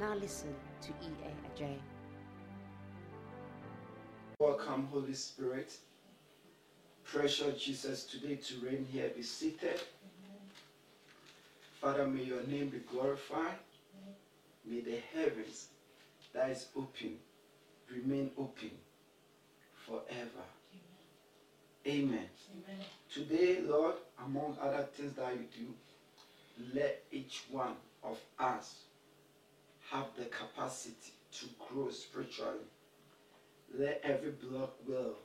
Now listen to E.A. Adjei. Welcome, Holy Spirit. Precious Jesus, today to reign here, be seated. Father, may your name be glorified. May the heavens that is open remain open forever. Amen. Amen. Today, Lord, among other things that you do, let each one of us have the capacity to grow spiritually. Let every block will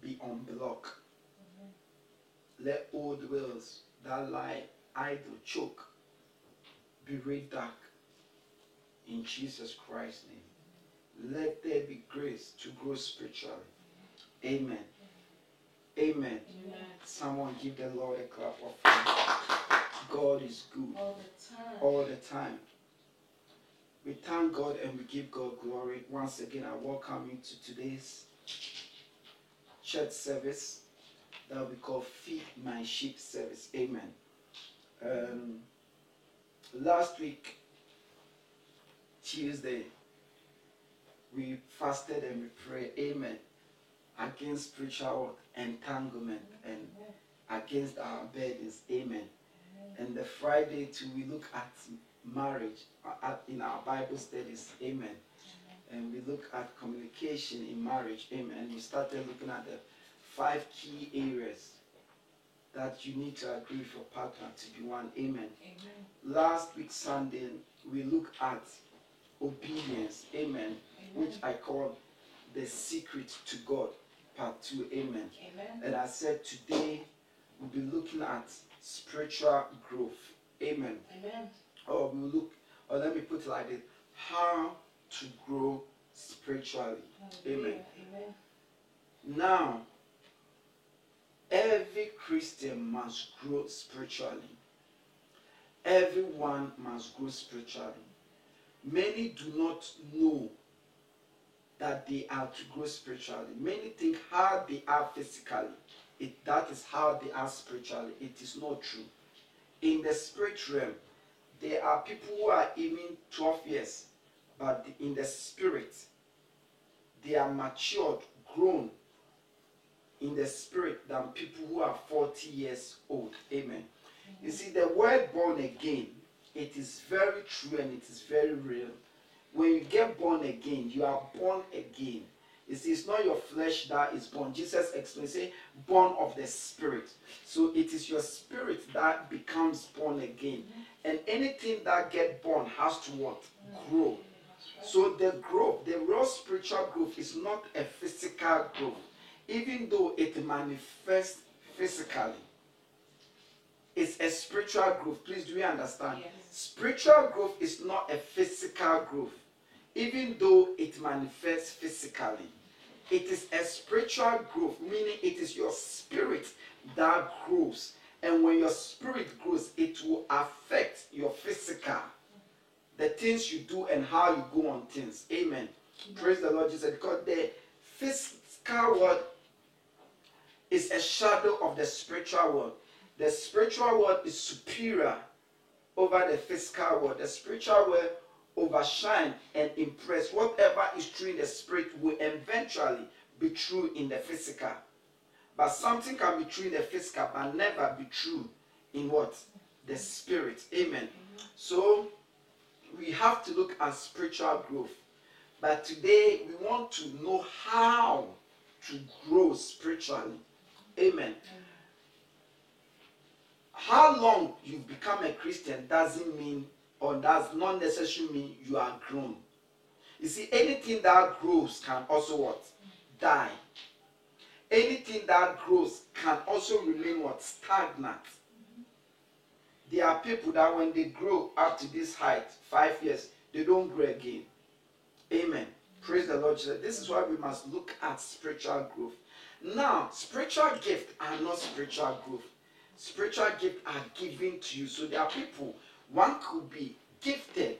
be unblocked. Mm-hmm. Let old wills that lie idle choke be dark in Jesus Christ's name. Let there be grace to grow spiritually. Amen. Amen. Amen. Someone give the Lord a clap of praise. God is good All the time. all the time. We thank God and we give God glory. Once again, I welcome you to today's church service that we call Feed My Sheep service. Amen. Um, last week, Tuesday, we fasted and we prayed. Amen. Against spiritual entanglement and against our burdens. Amen. And the Friday too, we look at marriage uh, in our Bible studies. Amen. And we look at communication in marriage. Amen. And we started looking at the five key areas that you need to agree for partner to be one. Amen. Amen. Last week Sunday, we look at obedience. Amen. Which I call the secret to God, part two. Amen. Amen. And I said today we'll be looking at spiritual growth. Amen. Amen. Or we'll look, or let me put it like this how to grow spiritually. Hallelujah. Amen. Now, every Christian must grow spiritually. Everyone must grow spiritually. Many do not know that they are to grow spiritually. Many think how they are physically. It, that is how they are spiritually. It is not true. In the spirit realm, there are people who are even 12 years, but in the spirit, they are matured, grown in the spirit than people who are 40 years old. Amen. You see, the word born again, it is very true and it is very real. When you get born again, you are born again. You see, it's not your flesh that is born. Jesus explains, say, born of the spirit. So it is your spirit that becomes born again. And anything that get born has to what? Grow. So the growth, the real spiritual growth is not a physical growth, even though it manifests physically. It's a spiritual growth. Please, do you understand? Yes. Spiritual growth is not a physical growth, even though it manifests physically. It is a spiritual growth, meaning it is your spirit that grows. And when your spirit grows, it will affect your physical, the things you do and how you go on things. Amen. Praise the Lord Jesus. Because the physical world is a shadow of the spiritual world. The spiritual world is superior over the physical world. The spiritual world overshine and impress. Whatever is true in the spirit will eventually be true in the physical. But something can be true in the physical, but never be true in what? The spirit. Amen. So we have to look at spiritual growth. But today we want to know how to grow spiritually. Amen. How long you've become a Christian doesn't mean or does not necessarily mean you are grown. You see, anything that grows can also what? Die. Anything that grows can also remain what? Stagnant. There are people that when they grow up to this height, five years, they don't grow again. Amen. Praise the Lord Jesus. This is why we must look at spiritual growth. Now, spiritual gifts are not spiritual growth. Spiritual gifts are given to you. So there are people, one could be gifted,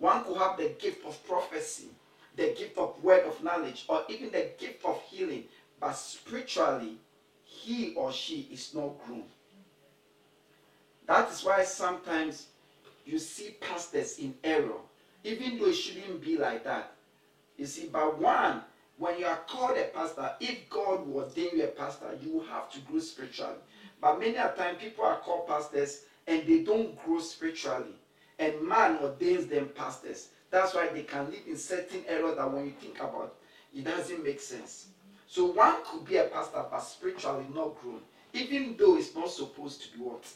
one could have the gift of prophecy, the gift of word of knowledge, or even the gift of healing, but spiritually, he or she is not grown. That is why sometimes you see pastors in error, even though it shouldn't be like that. You see, but one, when you are called a pastor, if God will ordain you a pastor, you have to grow spiritually. But many a time people are called pastors and they don't grow spiritually. And man ordains them pastors. That's why they can live in certain error that when you think about it doesn't make sense. So one could be a pastor but spiritually not grown, even though it's not supposed to be what?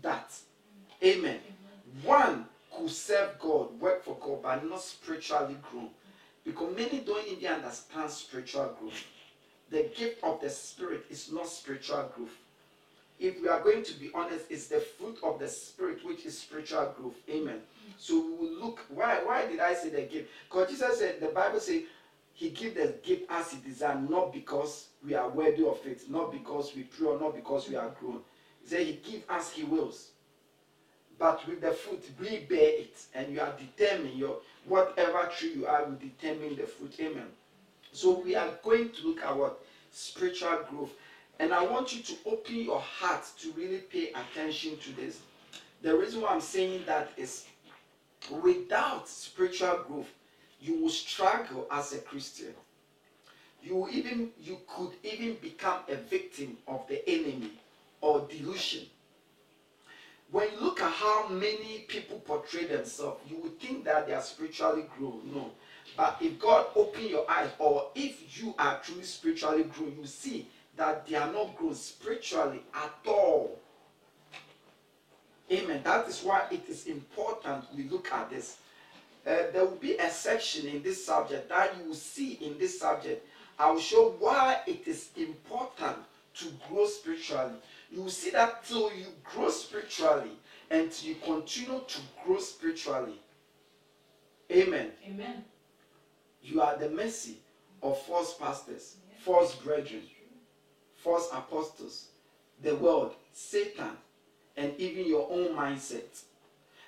That. Amen. One could serve God, work for God, but not spiritually grown. Because many don't even understand spiritual growth. The gift of the Spirit is not spiritual growth. If we are going to be honest, it's the fruit of the Spirit which is spiritual growth. Amen. So we will look. Why? Why did I say the gift? Because Jesus said the Bible says He gives the gift as He designed, not because we are worthy of it, not because we pray, or not because we are grown. He said He gives as He wills. But with the fruit, we bear it, and you are determined. Your whatever tree you are will determine the fruit. Amen. So we are going to look at what spiritual growth, and I want you to open your heart to really pay attention to this. The reason why I'm saying that is without spiritual growth, you will struggle as a Christian. You even you could even become a victim of the enemy or delusion. When you look at how many people portray themselves, you would think that they are spiritually grown. No. But if God open your eyes, or if you are truly spiritually grown, you see that they are not grown spiritually at all. Amen. That is why it is important we look at this. Uh, there will be a section in this subject that you will see in this subject. I will show why it is important to grow spiritually. You will see that till you grow spiritually and till you continue to grow spiritually. Amen. Amen. You are the mercy of false pastors, false brethren, false apostles, the world, Satan, and even your own mindset.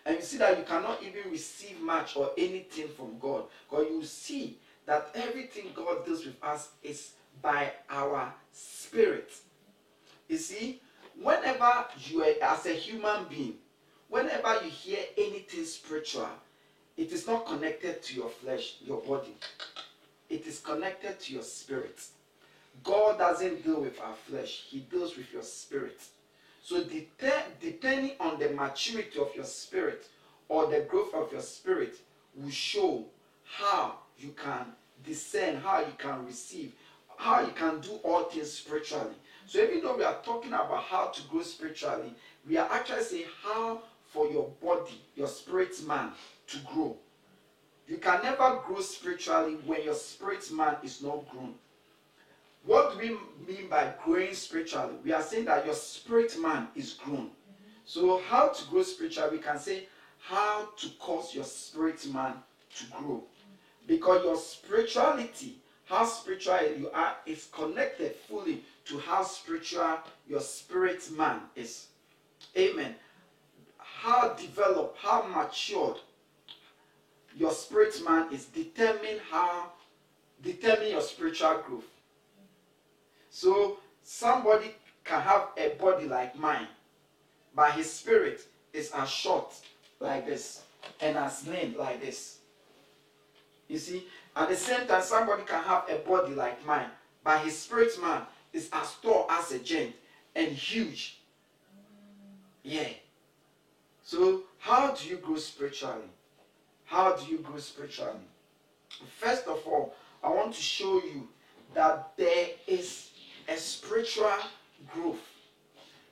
And you see that you cannot even receive much or anything from God. Because you see that everything God deals with us is by our spirit. You see, whenever you are as a human being, whenever you hear anything spiritual, it is not connected to your flesh, your body. It is connected to your spirit. God doesn't deal with our flesh, He deals with your spirit. So, depending on the maturity of your spirit or the growth of your spirit, will show how you can discern, how you can receive, how you can do all things spiritually. So, even though we are talking about how to grow spiritually, we are actually saying how for your body, your spirit man, to grow. You can never grow spiritually when your spirit man is not grown. What do we mean by growing spiritually? We are saying that your spirit man is grown. So, how to grow spiritually? We can say how to cause your spirit man to grow. Because your spirituality, how spiritual you are, is connected fully to how spiritual your spirit man is. Amen. How developed, how matured your spirit man is determine how determine your spiritual growth. So somebody can have a body like mine, but his spirit is as short like this and as lean like this. You see, at the same time, somebody can have a body like mine, but his spirit man is as tall as a giant and huge. Yeah. So, how do you grow spiritually? How do you grow spiritually? First of all, I want to show you that there is a spiritual growth.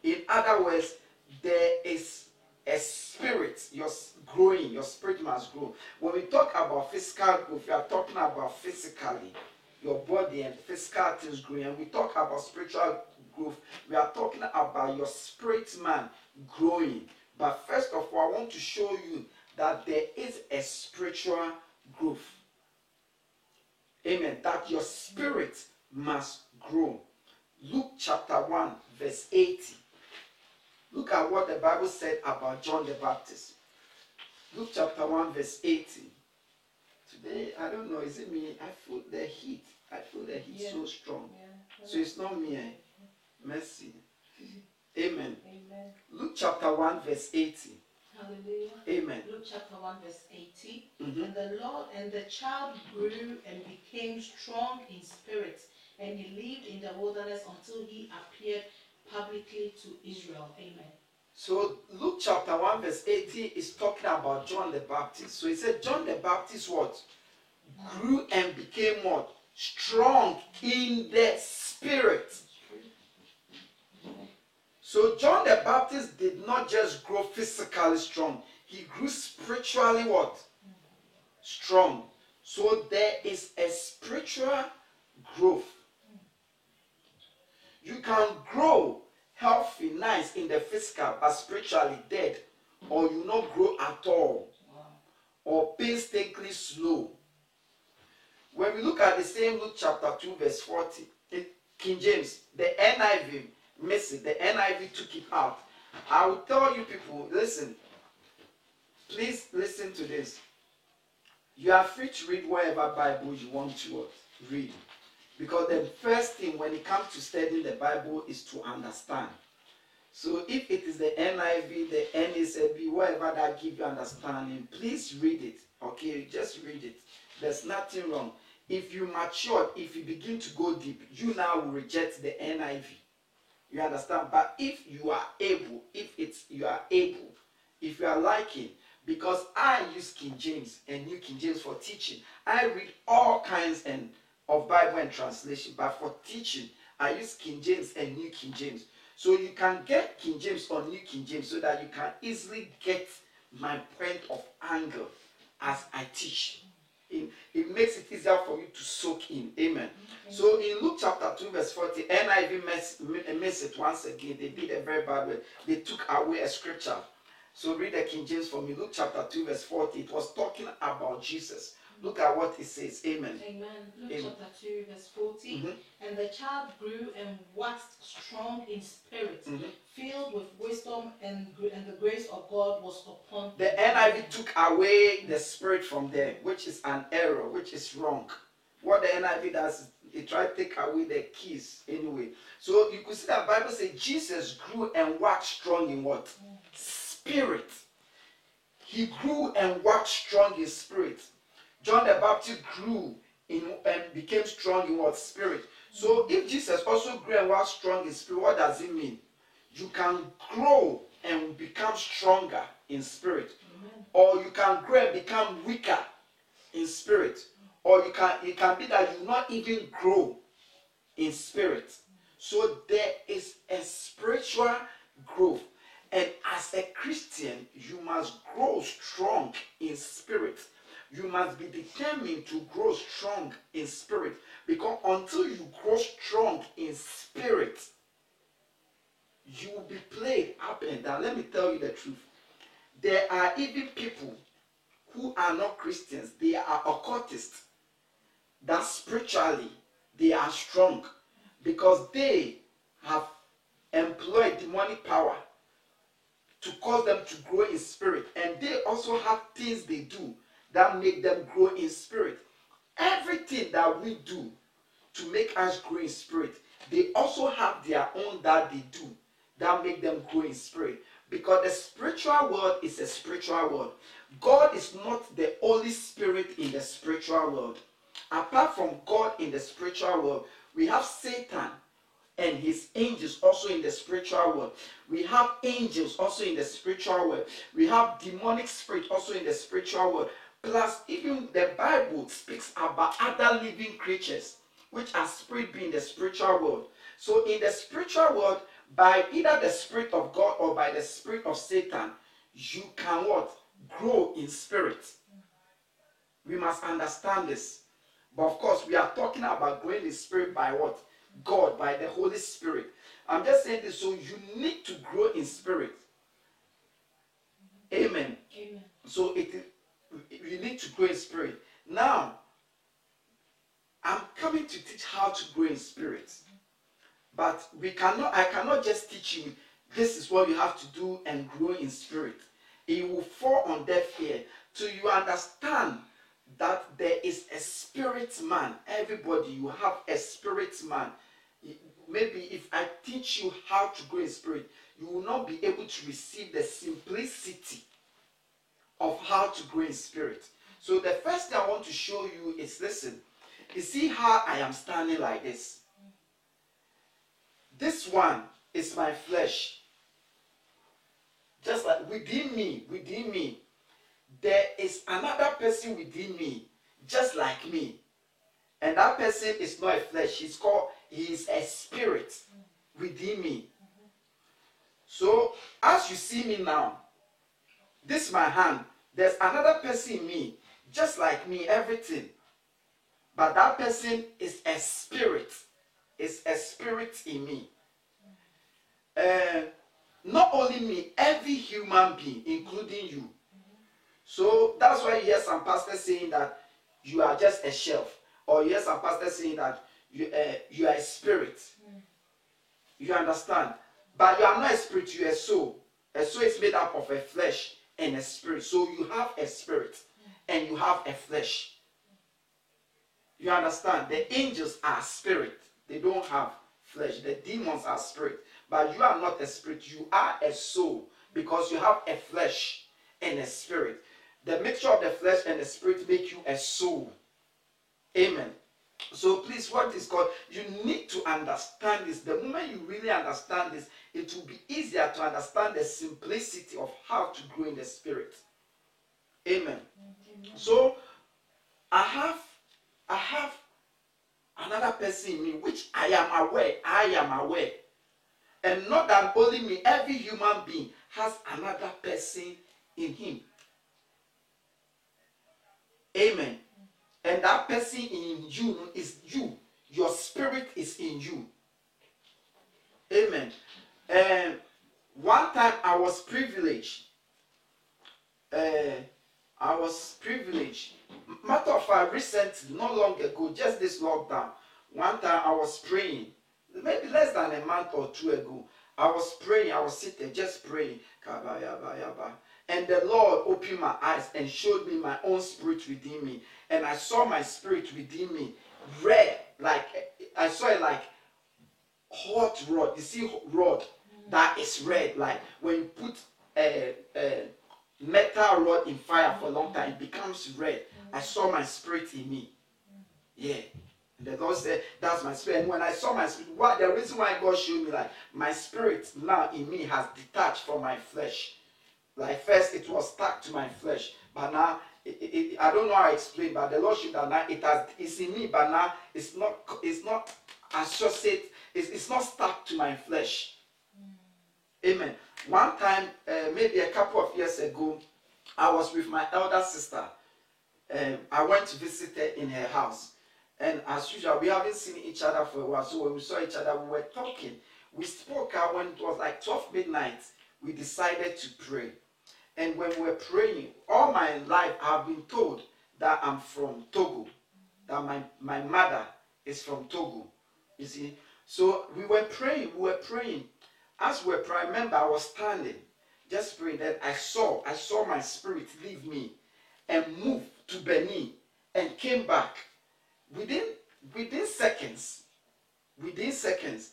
In other words, there is a spirit, you're growing, your spirit must grow. When we talk about physical growth, we are talking about physically, your body and physical things growing. And we talk about spiritual growth, we are talking about your spirit man growing. But first of all, I want to show you that there is a spiritual growth. Amen. That your spirit must grow. Luke chapter 1, verse 80. Look at what the Bible said about John the Baptist. Luke chapter 1, verse 80. Today, I don't know, is it me? I feel the heat. I feel the heat Yeah. so strong. Yeah. So it's not me. eh? Mercy. Amen. Amen. Luke chapter 1, verse 80. Hallelujah. Amen. Luke chapter 1, verse 80. Mhm. And the Lord and the child grew and became strong in spirit, and he lived in the wilderness until he appeared publicly to Israel. Amen. So Luke chapter 1, verse 80 is talking about John the Baptist. So he said, John the Baptist what? Grew and became what? Strong in the spirit. So John the Baptist did not just grow physically strong, he grew spiritually what? Strong. So there is a spiritual growth. You can grow healthy, nice in the physical, but spiritually dead, or you not grow at all, or painstakingly slow. When we look at the same Luke chapter 2, verse 40, King James, the NIV missed it, the NIV took it out. I will tell you people, listen, please listen to this. You are free to read whatever Bible you want to read. Because the first thing when it comes to studying the Bible is to understand. So if it is the NIV, the NSLB, whatever that give you understanding, please read it. Okay, just read it. There's nothing wrong. If you mature, if you begin to go deep, you now will reject the NIV. You understand? But if you are able, if it's you are able, if you are liking, because I use King James and New King James for teaching, I read all kinds and of Bible and translation, but for teaching, I use King James and New King James. So you can get King James or New King James so that you can easily get my point of angle as I teach. It, it makes it easier for you to soak in. Amen. So in Luke chapter 2, verse 40, NIV miss it once again. They did a very bad way. They took away a scripture. So read the King James for me. Luke chapter 2, verse 40. It was talking about Jesus. Look at what it says. Amen. Amen. Luke Amen. chapter 2, verse 40. Mhm. And the child grew and waxed strong in spirit, Mhm. filled with wisdom, and, and the grace of God was upon The. NIV took away the spirit from there, which is an error, which is wrong. What the NIV does is it try to take away the keys anyway. So you could see that Bible says Jesus grew and waxed strong in what? Spirit. He grew and waxed strong in spirit. John the Baptist grew in and became strong in what spirit. So if Jesus also grew and was strong in spirit, what does it mean? You can grow and become stronger in spirit Amen. or you can grow and become weaker in spirit or you can it can be that you not even grow in spirit so there is a spiritual growth and as a christian you must grow strong in spirit you must be determined to grow strong in spirit because until you grow strong in spirit you will be played up and down let me tell you the truth there are even people who are not Christians, they are occultists. That spiritually they are strong because they have employed demonic power to cause them to grow in spirit. And they also have things they do that make them grow in spirit. Everything that we do to make us grow in spirit, they also have their own that they do that make them grow in spirit. Because the spiritual world is a spiritual world. God is not the Holy Spirit in the spiritual world. Apart from God in the spiritual world, we have Satan and his angels also in the spiritual world. We have angels also in the spiritual world. We have demonic spirit also in the spiritual world. Plus, even the Bible speaks about other living creatures which are spirit being in the spiritual world. So, in the spiritual world, by either the spirit of God or by the spirit of Satan, you can what? Grow in spirit. We must understand this. But of course, we are talking about growing in spirit by what? God, by the Holy Spirit. I'm just saying this so you need to grow in spirit. Amen. Amen. So it is, you need to grow in spirit. Now, I'm coming to teach how to grow in spirit. But we cannot, I cannot just teach you this is what you have to do and grow in spirit. It will fall on deaf ear till you understand that there is a spirit man. Everybody, you have a spirit man. Maybe if I teach you how to grow in spirit, you will not be able to receive the simplicity of how to grow in spirit. So the first thing I want to show you is listen. You see how I am standing like this? This one is my flesh. Just like within me, within me, there is another person within me, just like me. And that person is not a flesh. He's called, he is a spirit within me. So as you see me now, this is my hand. There's another person in me, just like me, everything. But that person is a spirit. Is a spirit in me. Uh, not only me, every human being, including you. So that's why you hear some pastors saying that you are just a shelf, or you hear some pastors saying that you, uh, you are a spirit. You understand? But you are not a spirit, you are a soul. A soul is made up of a flesh and a spirit. So you have a spirit and you have a flesh. You understand? The angels are spirit, they don't have flesh. The demons are spirit. But you are not a spirit, you are a soul because you have a flesh and a spirit. The mixture of the flesh and the spirit make you a soul. Amen. So please, what is called, you need to understand this. The moment you really understand this, it will be easier to understand the simplicity of how to grow in the spirit. Amen. Amen. So I have I have another person in me which I am aware. I am aware. And not that only me, every human being has another person in him. Amen. And that person in you is you. Your spirit is in you. Amen. And one time I was privileged. Uh, I was privileged. Matter of fact, recently, not long ago, just this lockdown, one time I was praying, maybe less than a month or two ago. I was praying, I was sitting just praying. And the Lord opened my eyes and showed me my own spirit within me. And I saw my spirit within me red, like I saw it like hot rod. You see, rod that is red, like when you put a, a metal rod in fire for a long time, it becomes red. I saw my spirit in me. Yeah. And the Lord said, That's my spirit. And when I saw my spirit, what the reason why God showed me like my spirit now in me has detached from my flesh. Like first it was stuck to my flesh, but now it, it, I don't know how to explain, but the Lord showed that now it has it's in me, but now it's not it's not associated, it's, it's not stuck to my flesh. Mm. Amen. One time, uh, maybe a couple of years ago, I was with my elder sister. Um, I went to visit her in her house. And as usual, we haven't seen each other for a while. So when we saw each other, we were talking. We spoke out when it was like 12 midnight. We decided to pray. And when we were praying, all my life I've been told that I'm from Togo, that my, my mother is from Togo. You see? So we were praying, we were praying. As we were praying, remember I was standing, just praying that I saw, I saw my spirit leave me and move to Benin and came back within within seconds. Within seconds.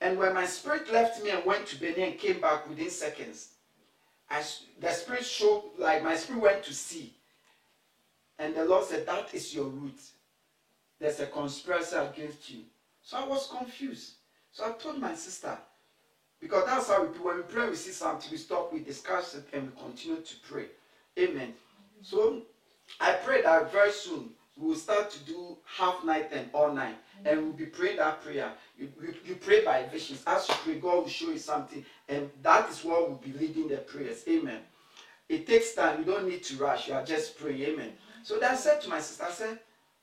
And when my spirit left me and went to Benin and came back within seconds, I, the spirit showed, like my spirit went to see. And the Lord said, That is your root. There's a conspiracy against you. So I was confused. So I told my sister, because that's how we do. When we pray, we see something, we stop, we discuss it, and we continue to pray. Amen. So I pray that very soon we will start to do half night and all night. And we'll be praying that prayer. You, you, you, pray by visions. As you pray, God will show you something. And that is what will be leading the prayers. Amen. It takes time. You don't need to rush. You are just praying. Amen. So then I said to my sister, I said,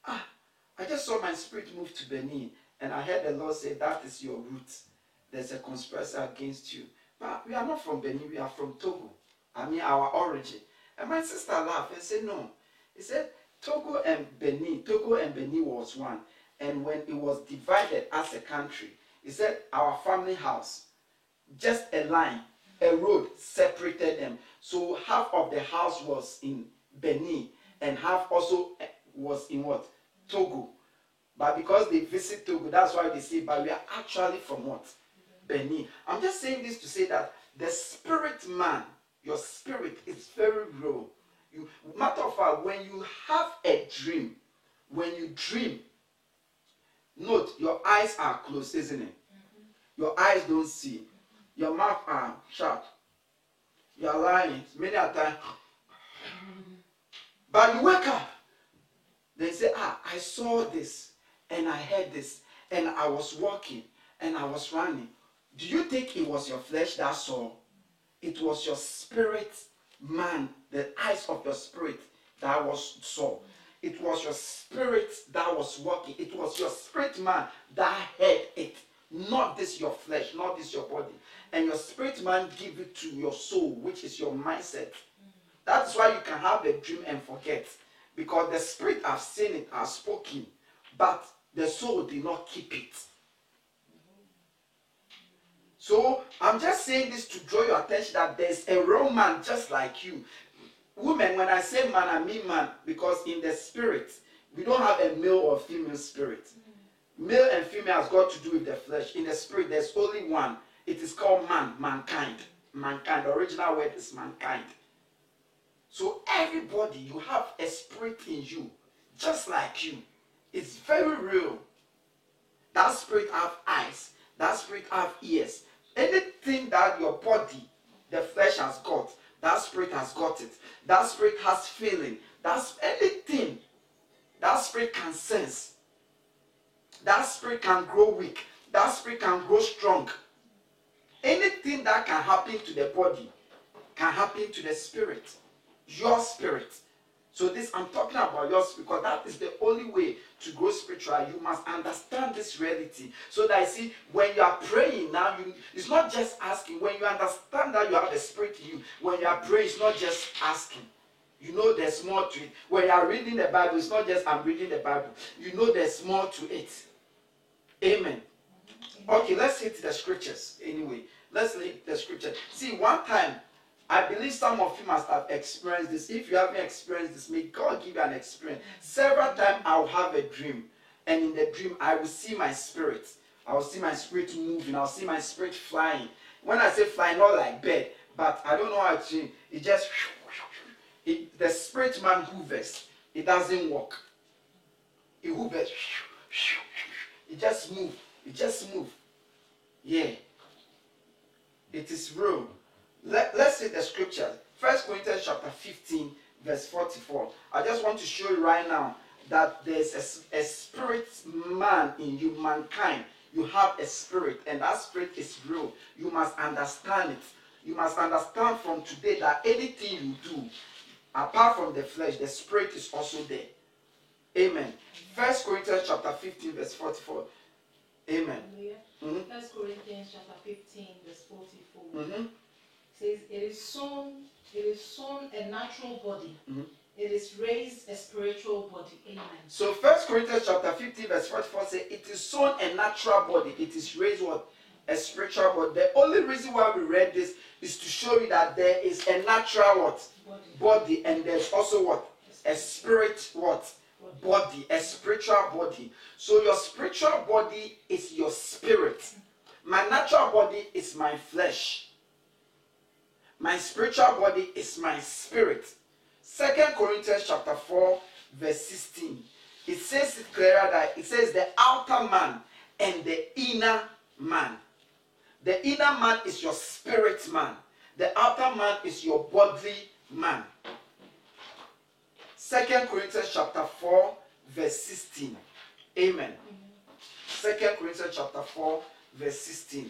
Ah, I just saw my spirit move to Benin. And I heard the Lord say, That is your root. There's a conspiracy against you. But we are not from Benin. We are from Togo. I mean, our origin. And my sister laughed and said, No. He said, Togo and Benin, Togo and Benin was one. and when it was divided as a country, he said, Our family house, just a line, a road separated them. So half of the house was in Benin, and half also eh, was in what? Togo. But because they visit Togo, that's why they say, but we are actually from what? Benin. I'm just saying this to say that the spirit man, your spirit is very real. You, matter of fact, when you have a dream, when you dream, note your eyes are closed, isn't it? Your eyes don't see. Your mouth are shut. You are lying many a time. But you wake up. They say, Ah, I saw this and I heard this and I was walking and I was running. Do you think it was your flesh that saw? It was your spirit man, the eyes of your spirit that was saw. It was your spirit that was walking. It was your spirit man that heard it. Not this your flesh, not this your body. And your spirit man give it to your soul, which is your mindset. That's why you can have a dream and forget. Because the spirit have seen it, has spoken, but the soul did not keep it. So I'm just saying this to draw your attention that there's a real man just like you. Women, when I say man, I mean man, because in the spirit, we don't have a male or female spirit. Mm. Male and female has got to do with the flesh. In the spirit, there's only one. It is called man, mankind. Mankind. The original word is mankind. So everybody, you have a spirit in you, just like you. It's very real. That spirit have eyes. That spirit have ears. Anything that your body, the flesh has got, that spirit has got it. That spirit has feeling. That's anything. That spirit can sense. That spirit can grow weak. That spirit can grow strong. Anything that can happen to the body can happen to the spirit. Your spirit. So this I'm talking about yours because that is the only way to grow spiritual. You must understand this reality. So that I see when you are praying now, you it's not just asking. When you understand that you have the spirit in you, when you are praying, it's not just asking. You know there's more to it. When you are reading the Bible, it's not just I'm reading the Bible. You know there's more to it. Amen. Okay, let's hit the scriptures anyway. Let's hit the scripture. See, one time I believe some of you must have experienced this. If you haven't experienced this, may God give you an experience. Several times I'll have a dream, and in the dream, I will see my spirit. I will see my spirit moving. I'll see my spirit flying. When I say flying, not like bird, but I don't know how to. It just it, the spirit man hovers. It doesn't walk. It hovers. It just move. It just move. Yeah. It is real. Let, let's see the scripture. First Corinthians chapter 15, verse 44. I just want to show you right now that there's a, a spirit man in you, mankind. You have a spirit, and that spirit is real. You must understand it. You must understand from today that anything you do, apart from the flesh, the spirit is also there. Amen. First Corinthians chapter 15, verse 44. Amen. Mm-hmm. First Corinthians chapter 15, verse 44. Mm-hmm says it is sown, it is sown a natural body. Mm-hmm. It is raised a spiritual body. Amen. So First Corinthians chapter 15, verse 44 says, It is sown a natural body, it is raised what? A spiritual body. The only reason why we read this is to show you that there is a natural what? Body. Body, and there's also what? A spirit what? Body, a spiritual body. So your spiritual body is your spirit. My natural body is my flesh. My spiritual body is my spirit. Second Corinthians chapter 4, verse 16. It says it clearer that it says the outer man and the inner man. The inner man is your spirit man. The outer man is your bodily man. Second Corinthians chapter 4, verse 16. Amen. Second Corinthians chapter 4, verse 16.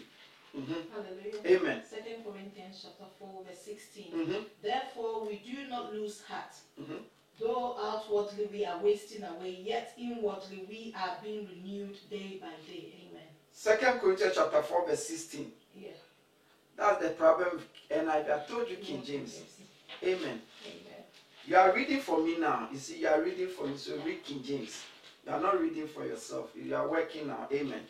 Mm-hmm. Hallelujah. Amen. Second Corinthians chapter 4, verse 16. Mm-hmm. Therefore, we do not lose heart. Mm-hmm. Though outwardly we are wasting away, yet inwardly we are being renewed day by day. Amen. Second Corinthians chapter 4, verse 16. Yeah. That's the problem. And I, I told you King James. Amen. Amen. You are reading for me now. You see, you are reading for me. So read King James. You are not reading for yourself. You are working now. Amen.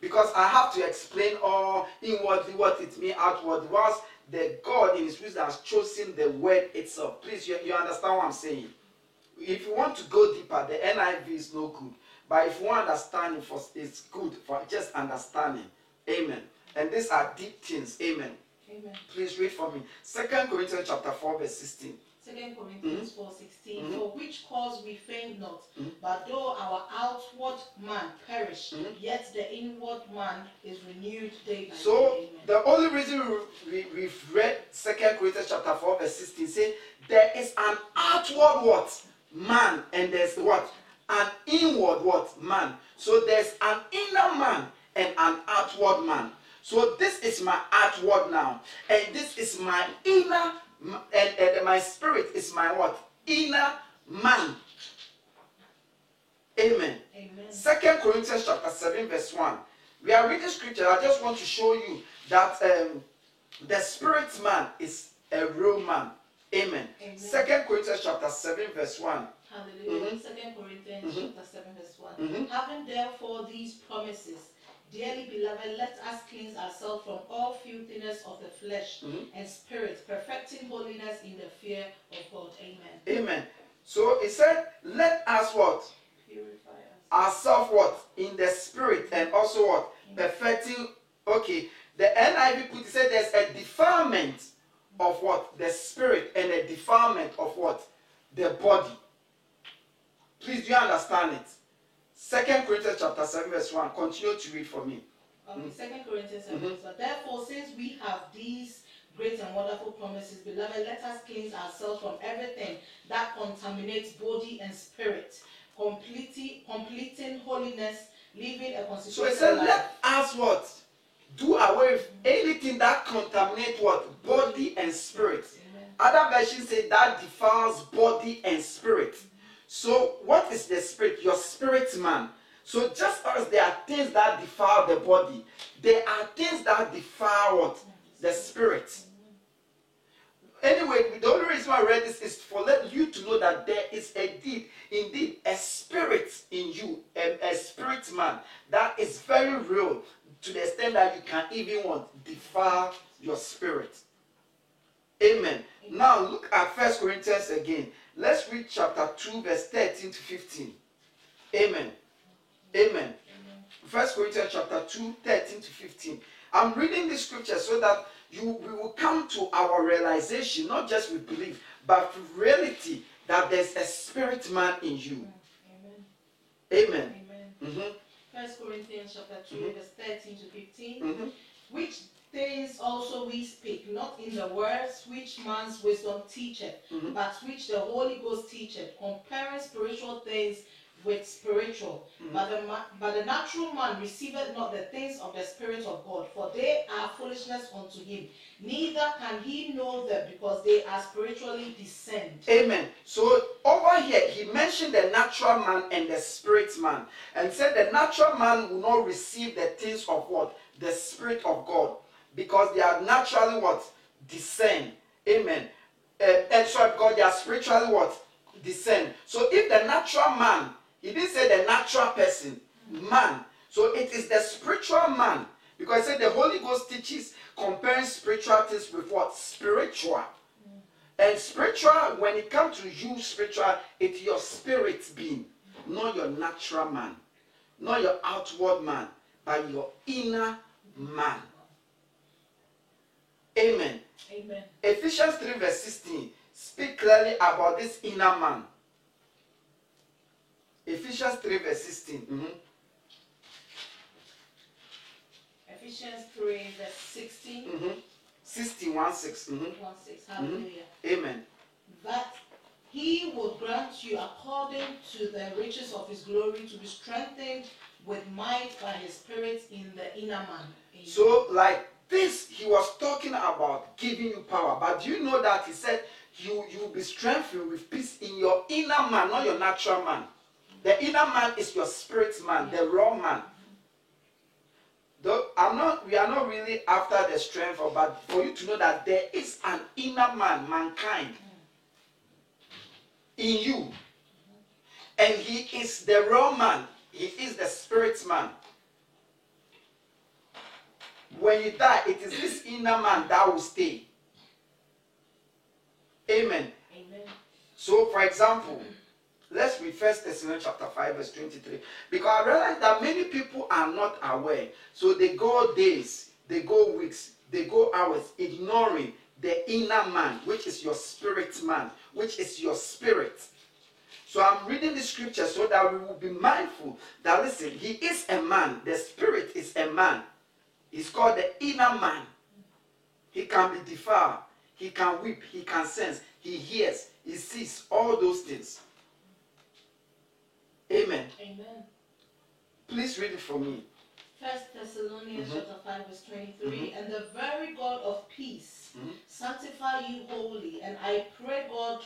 Because I have to explain all inwardly what it means outwardly. Whilst the God in His wisdom has chosen the word itself. Please, you, you understand what I'm saying? If you want to go deeper, the NIV is no good. But if you want understanding, for, it's good for just understanding. Amen. And these are deep things. Amen. Amen. Please read for me. Second Corinthians chapter 4, verse 16. Second Corinthians four sixteen. Mhm. For which cause we faint not, Mhm. but though our outward man perish, Mhm. yet the inward man is renewed day by So day. Amen. the only reason we, we, we've read Second Corinthians chapter 4, verse 16 say there is an outward what? Man, and there's what? An inward what? Man. So there's an inner man and an outward man. So this is my outward now, and this is my inner, and, and my spirit is my what? Inner man. Amen. Amen. Second Corinthians chapter 7, verse 1. We are reading scripture. I just want to show you that um, the spirit man is a real man. Amen. Amen. Second Corinthians chapter 7, verse 1. Hallelujah. Mhm. Second Corinthians Mhm. chapter 7, verse one Mhm. Having therefore these promises, dearly beloved, let us cleanse ourselves from all filthiness of the flesh Mhm. and spirit, perfecting holiness in the fear of God. Amen. Amen. So he said, let us what? Purify us. Ourselves what? In the spirit and also what? Perfecting. Okay. The NIV put it said there's a defilement of what? The spirit and a defilement of what? The body. Please, do you understand it? Second Corinthians chapter 7, verse 1. Continue to read for me. Okay, Second Corinthians 7, Mhm. verse one. Therefore, since we have these great and wonderful promises, beloved, let us cleanse ourselves from everything that contaminates body and spirit, completing, completing holiness, living a So consecrated it said, life. let us what? Do away with anything that contaminates what? Body and spirit. Amen. Other versions say that defiles body and spirit. So, what is the spirit? Your spirit man. So, just as there are things that defile the body, there are things that defile what? The spirit. Anyway, the only reason why I read this is for let you to know that there is a deed, indeed, a spirit in you, a, a spirit man that is very real to the extent that you can even want defile your spirit. Amen. Now look at First Corinthians again. Let's read chapter 2, verse 13 to 15. Amen. Amen. First Corinthians chapter 2, 13 to 15. I'm reading this scripture so that you we will come to our realization, not just with belief, but reality that there's a spirit man in you. Amen. Amen. Amen. Mhm, First Corinthians chapter 2, Mhm. verse 13 to 15. mhm. Which things also we speak, not in the words which man's wisdom teacheth, Mhm. but which the Holy Ghost teacheth, comparing spiritual things with spiritual. Mhm. But, the ma- but the natural man receiveth not the things of the Spirit of God, for they are foolishness unto him. Neither can he know them because they are spiritually discerned. Amen. So over here, he mentioned the natural man and the spirit man, and said the natural man will not receive the things of what the spirit of God, because they are naturally what discerned. Amen. Uh, and sorry, because they are spiritually what discerned. So if the natural man, he didn't say the natural person, man. So it is the spiritual man, because he said the Holy Ghost teaches comparing spiritual things with what spiritual. And spiritual, when it comes to you, spiritual, it's your spirit being, not your natural man, not your outward man, but your inner man. Amen. Amen. Ephesians 3, verse 16 speak clearly about this inner man. Ephesians 3, verse 16. mhm. Ephesians 3, verse 16, Mhm. 61, 6. mhm. 1 6. Hallelujah. Amen. that he would grant you according to the riches of his glory to be strengthened with might by his spirit in the inner man. Amen. So, like this, he was talking about giving you power. But do you know that he said you you will be strengthened with peace in your inner man, not your natural man. The inner man is your spirit man, the raw man. Though I'm not, we are not really after the strength, of, but for you to know that there is an inner man, mankind, in you. And he is the real man. He is the spirit man. When you die, it is this inner man that will stay. Amen. Amen. So, for example, let's read First Thessalonians chapter 5, verse 23. Because I realize that many people are not aware. So they go days, they go weeks, they go hours, ignoring the inner man, which is your spirit man, which is your spirit. So I'm reading the scripture so that we will be mindful that listen, he is a man, the spirit is a man. He's called the inner man. He can be defiled, he can weep, he can sense, he hears, he sees, all those things. Amen. Amen. Please read it for me. First Thessalonians Mhm. chapter 5 verse 23 and the very God of peace Mhm. sanctify you wholly and I pray God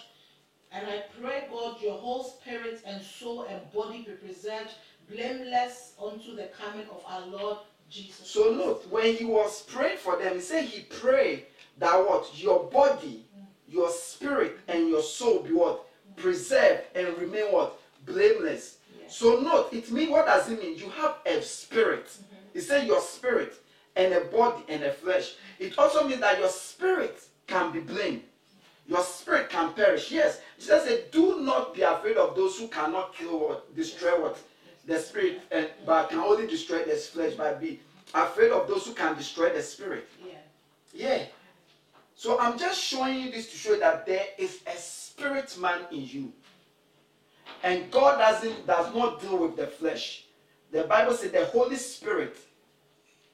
and I pray God your whole spirit and soul and body be preserved blameless unto the coming of our Lord Jesus. So note, when he was praying for them, he said he prayed that what? Your body, mm. your spirit, and your soul be what? Mm. Preserved and remain what? Blameless. Yes. So note, it means what does it mean? You have a spirit. Mm-hmm. He said your spirit and a body and a flesh. It also means that your spirit can be blamed. Your spirit can perish. Yes. Jesus said, Do not be afraid of those who cannot kill what? Destroy what? The spirit, and but can only destroy the flesh, by be afraid of those who can destroy the spirit. Yeah. Yeah. So I'm just showing you this to show that there is a spirit man in you. And God doesn't does not deal with the flesh. The Bible says the Holy Spirit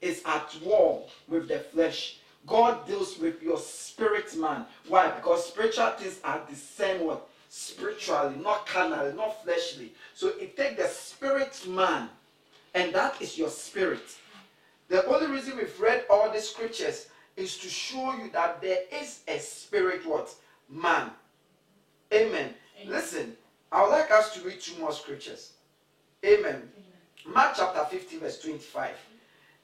is at war with the flesh. God deals with your spirit man. Why? Because spiritual things are the same what? Spiritually, not carnally, not fleshly. So it takes the spirit man, and that is your spirit. The only reason we've read all the scriptures is to show you that there is a spirit what? Man. Amen. Amen. Listen, I would like us to read two more scriptures. Amen. Amen. Mark chapter 15, verse 25.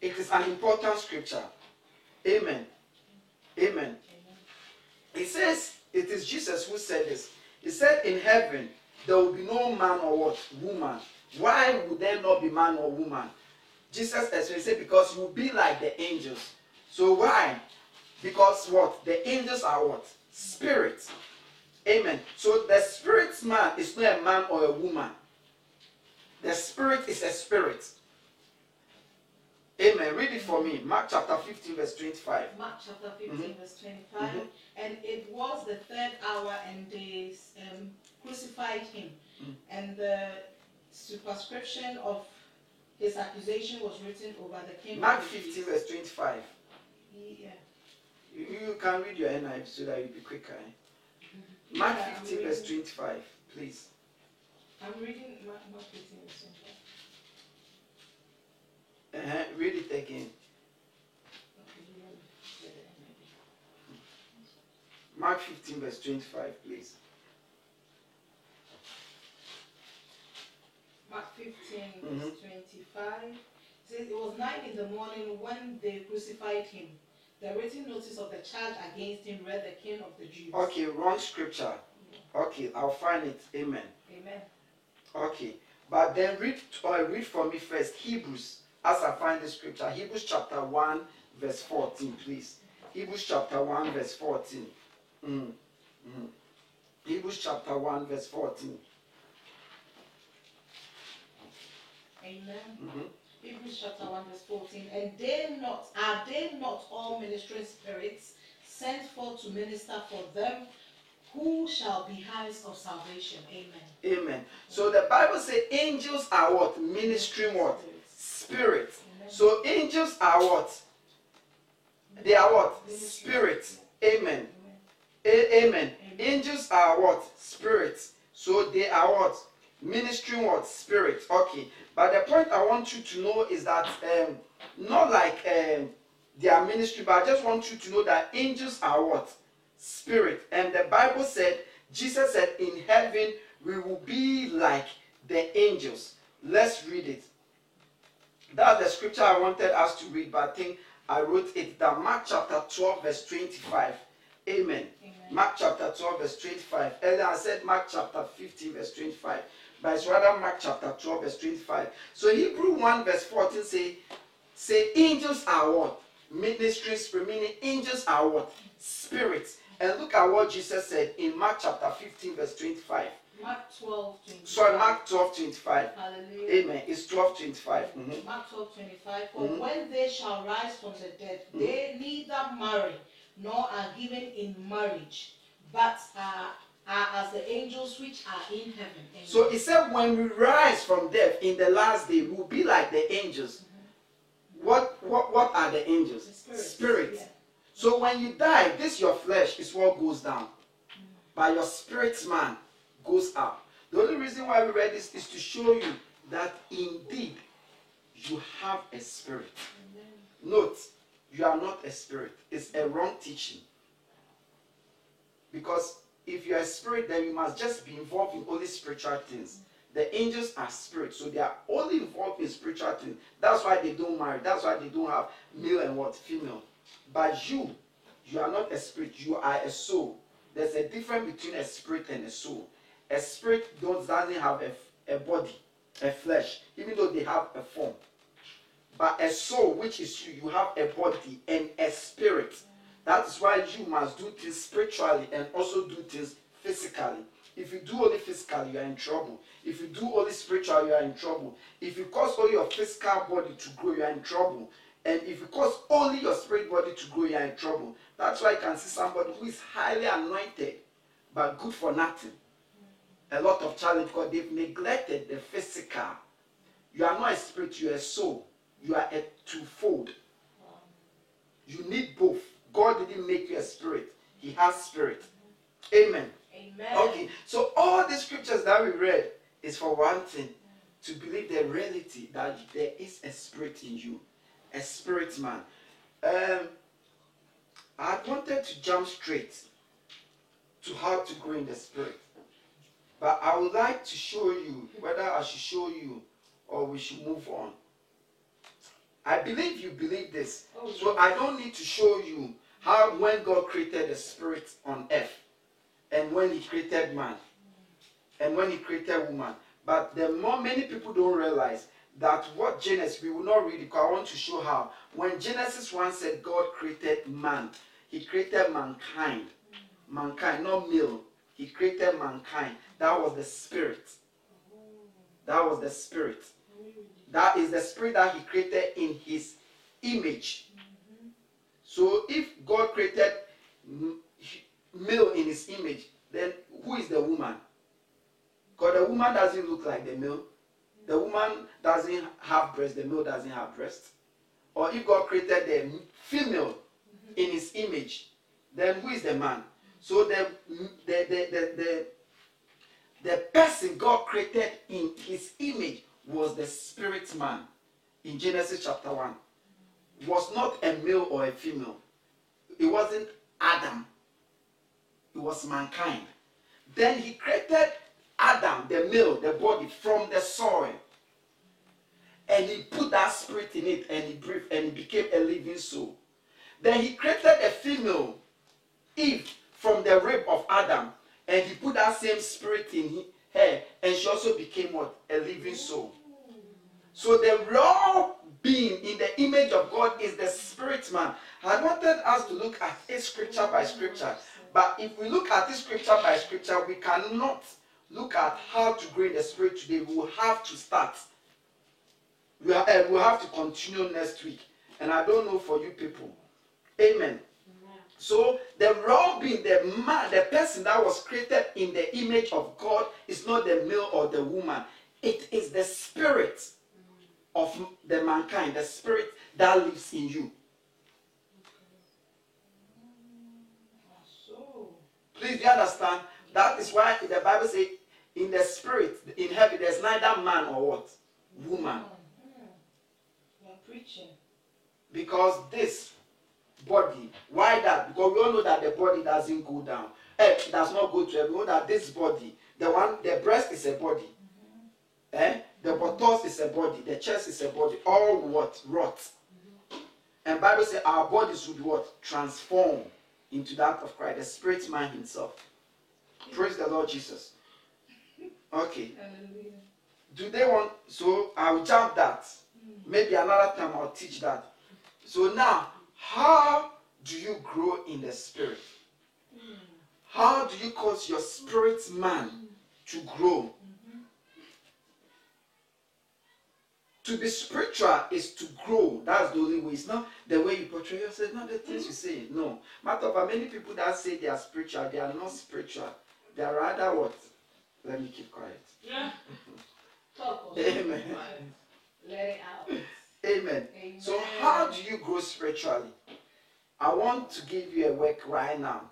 It is an important scripture. Amen. Amen. Amen. It says, it is Jesus who said this. He said, In heaven, there will be no man or what? Woman. Why would there not be man or woman? Jesus explained, said, Because you will be like the angels. So why? Because what? The angels are what? Spirits. Amen. So the spirit man is not a man or a woman. The spirit is a spirit. Amen. Read it for me. Mark chapter 15, verse 25. Mark chapter 15, Mhm. verse 25. Mhm. And it was the third hour, and they um, crucified him. Mm. And the superscription of his accusation was written over the king. Mark 15, verse 25. Yeah. You, you can read your NIV so that you'll be quicker. eh? Mark Yeah, I'm 15, verse 25, please. I'm reading Mark, Mark 15, verse 25. Uh-huh. Read it again. Okay, you want to it, maybe. Mark 15, verse 25, please. Mark 15, Mhm. verse 25 says, It was nine in the morning when they crucified him. The written notice of the charge against him read the king of the Jews. Okay, wrong scripture. Okay, I'll find it. Amen. Amen. Okay, but then read uh, read for me first Hebrews as I find the scripture. Hebrews chapter 1, verse 14, please. Hebrews chapter 1, verse 14. Mm, mm. Hebrews chapter 1, verse 14. Amen. Mhm. Hebrews chapter 1, verse 14. And they not are they not all ministering spirits sent forth to minister for them who shall be heirs of salvation? Amen. Amen. So the Bible says angels are what? Ministering what? Spirit. Amen. So angels are what? They are what? Spirit. Amen. Amen. A- amen. Angels are what? Spirit. So they are what? Ministering what? Spirit. Okay. But the point I want you to know is that um, not like um, they are ministry, but I just want you to know that angels are what? Spirit. And the Bible said, Jesus said, in heaven we will be like the angels. Let's read it. That's the scripture I wanted us to read, but I think I wrote it down. Mark chapter 12, verse 25. Amen. Amen. Mark chapter 12, verse 25. Earlier I said Mark chapter 15, verse 25. But it's rather Mark chapter 12, verse 25. So Hebrew 1, verse 14 say, say angels are what? Spirit, meaning angels are what? Spirits. And look at what Jesus said in Mark chapter 15, verse 25. Mark 12, 25. Sorry, Mark 12, 25. Hallelujah. Amen. It's 12, 25. Mhm. Mark 12, 25. For Mhm. when they shall rise from the dead, Mm-hmm. they neither marry nor are given in marriage, but are, are as the angels which are in heaven. Amen. So he said, when we rise from death in the last day, we'll be like the angels. What what what are the angels? The spirits, Spirits. yeah. So when you die, this your flesh is what goes down. But your spirit man goes up. The only reason why we read this is to show you that indeed you have a spirit. Note, you are not a spirit. It's a wrong teaching. Because if you're a spirit, then you must just be involved in only spiritual things. The angels are spirits, so they are only involved in spiritual things. That's why they don't marry. That's why they don't have male and what female. But you, you are not a spirit. You are a soul. There's a difference between a spirit and a soul. A spirit doesn't have a, a body, a flesh, even though they have a form. But a soul, which is you, you have a body and a spirit. That is why you must do things spiritually and also do things physically. If you do only physically, you are in trouble. If you do only spiritual, you are in trouble. If you cause only your physical body to grow, you are in trouble. And if you cause only your spirit body to grow, you are in trouble. That's why you can see somebody who is highly anointed, but good for nothing. A lot of challenge because they've neglected the physical. You are not a spirit, you are a soul. You are a twofold. You need both. God didn't make you a spirit, He has spirit. Amen. Amen. Okay, so all the scriptures that we read is for one thing to believe the reality that there is a spirit in you, a spirit man. Um, I wanted to jump straight to how to grow in the spirit, but I would like to show you whether I should show you or we should move on. I believe you believe this, Oh, so I don't need to show you how when God created the spirit on earth and when he created man and when he created woman. But the more many people don't realize that what Genesis, we will not read it because I want to show how. When Genesis 1 said God created man, he created mankind. Mankind, not male. He created mankind. That was the spirit. That was the spirit. That is the spirit that he created in his image. So if God created male in his image, then who is the woman? Because the woman doesn't look like the male. The woman doesn't have breast, the male doesn't have breast. Or if God created the female in his image, then who is the man? So the the the the, the, person God created in his image was the spirit man in Genesis chapter 1. Was not a male or a female. It wasn't Adam. It was mankind. Then he created Adam, the male, the body, from the soil. And he put that spirit in it and he breathed and it became a living soul. Then he created a female, Eve, from the rib of Adam. And he put that same spirit in her. And she also became what? A living soul. So the raw being in the image of God is the spirit man. I wanted us to look at it scripture by scripture. But if we look at it scripture by scripture, we cannot look at how to grow in the spirit today. We will have to start. We we'll have to continue next week. And I don't know for you people. Amen. So the raw being, the man, the person that was created in the image of God is not the male or the woman. It is the spirit of the mankind, the spirit that lives in you. So, Please, do you understand? That is why the Bible says, in the spirit, in heaven, there's neither man or what? Woman. Hmm. we are preaching. Because this body, why that? Because we all know that the body doesn't go down. Eh, does not go to everyone. That this body, the one, the breast is a body. Eh? The buttock is a body. The chest is a body. All what? Rot. And Bible says our bodies would what? Transform into that of Christ, the spirit man himself. Praise the Lord Jesus. Okay. Hallelujah. Do they want so I'll jump that. Maybe another time I'll teach that. So now, how do you grow in the spirit? How do you cause your spirit man to grow? To be spiritual is to grow. That's the only way. It's not the way you portray yourself, not the things you say. No. Matter of fact, many people that say they are spiritual, they are not spiritual. They are rather what? Let me keep quiet. Yeah. Talk Amen. Let it out. Amen. Amen. So, how do you grow spiritually? I want to give you a work right now.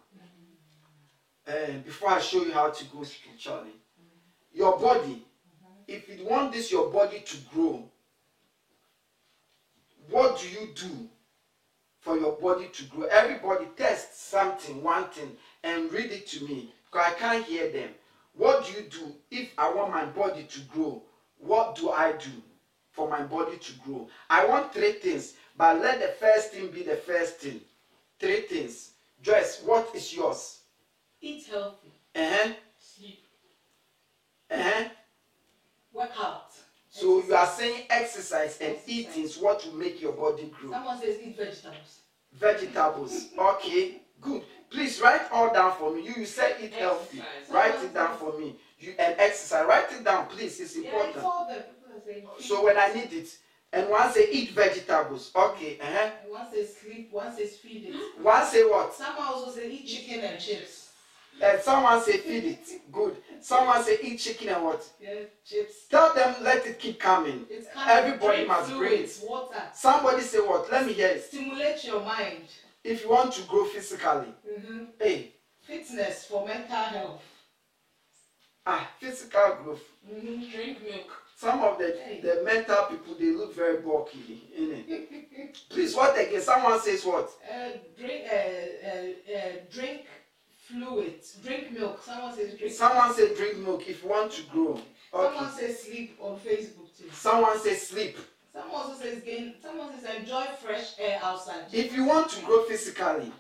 And before I show you how to grow spiritually, mm-hmm. your body, mm-hmm. if you want this your body to grow, what do you do for your body to grow? Everybody test something, one thing, and read it to me because I can't hear them. What do you do if I want my body to grow? What do I do for my body to grow? I want three things, but let the first thing be the first thing. Three things. Joyce, what is yours? Eat healthy. Uh-huh. Sleep. Uh-huh. Work out. So you are saying exercise and Exercise. eating is what will make your body grow. Someone says eat vegetables. Vegetables. Okay, good. Please write all down for me. You, you said eat healthy. Exercise. Write it down for me. You and exercise. Write it down, please. It's Yeah, important. it's all the people are saying. So when I need it, and one say eat vegetables. Okay. Uh-huh. One says sleep, one says feed it. One say what? Someone also says eat chicken and chips. And someone say feed it. Good. Someone say eat chicken and what? Yeah, chips. Tell them let it keep coming. It's kind Everybody of must breathe. water. Somebody say what? Let me hear it. Stimulate your mind. If you want to grow physically, hmm hey, Fitness for mental health. ah, physical growth. hmm Drink milk. Some of the, the mental people they look very bulky, innit? Please, what again? Someone says what? Uh, drink, uh, uh, uh, drink fluids. Drink milk. Someone says drink. Someone say drink milk if you want to grow. Okay. Someone says sleep on Facebook too. Someone say sleep. Someone also says gain. Someone says enjoy fresh air outside. If you want to grow physically,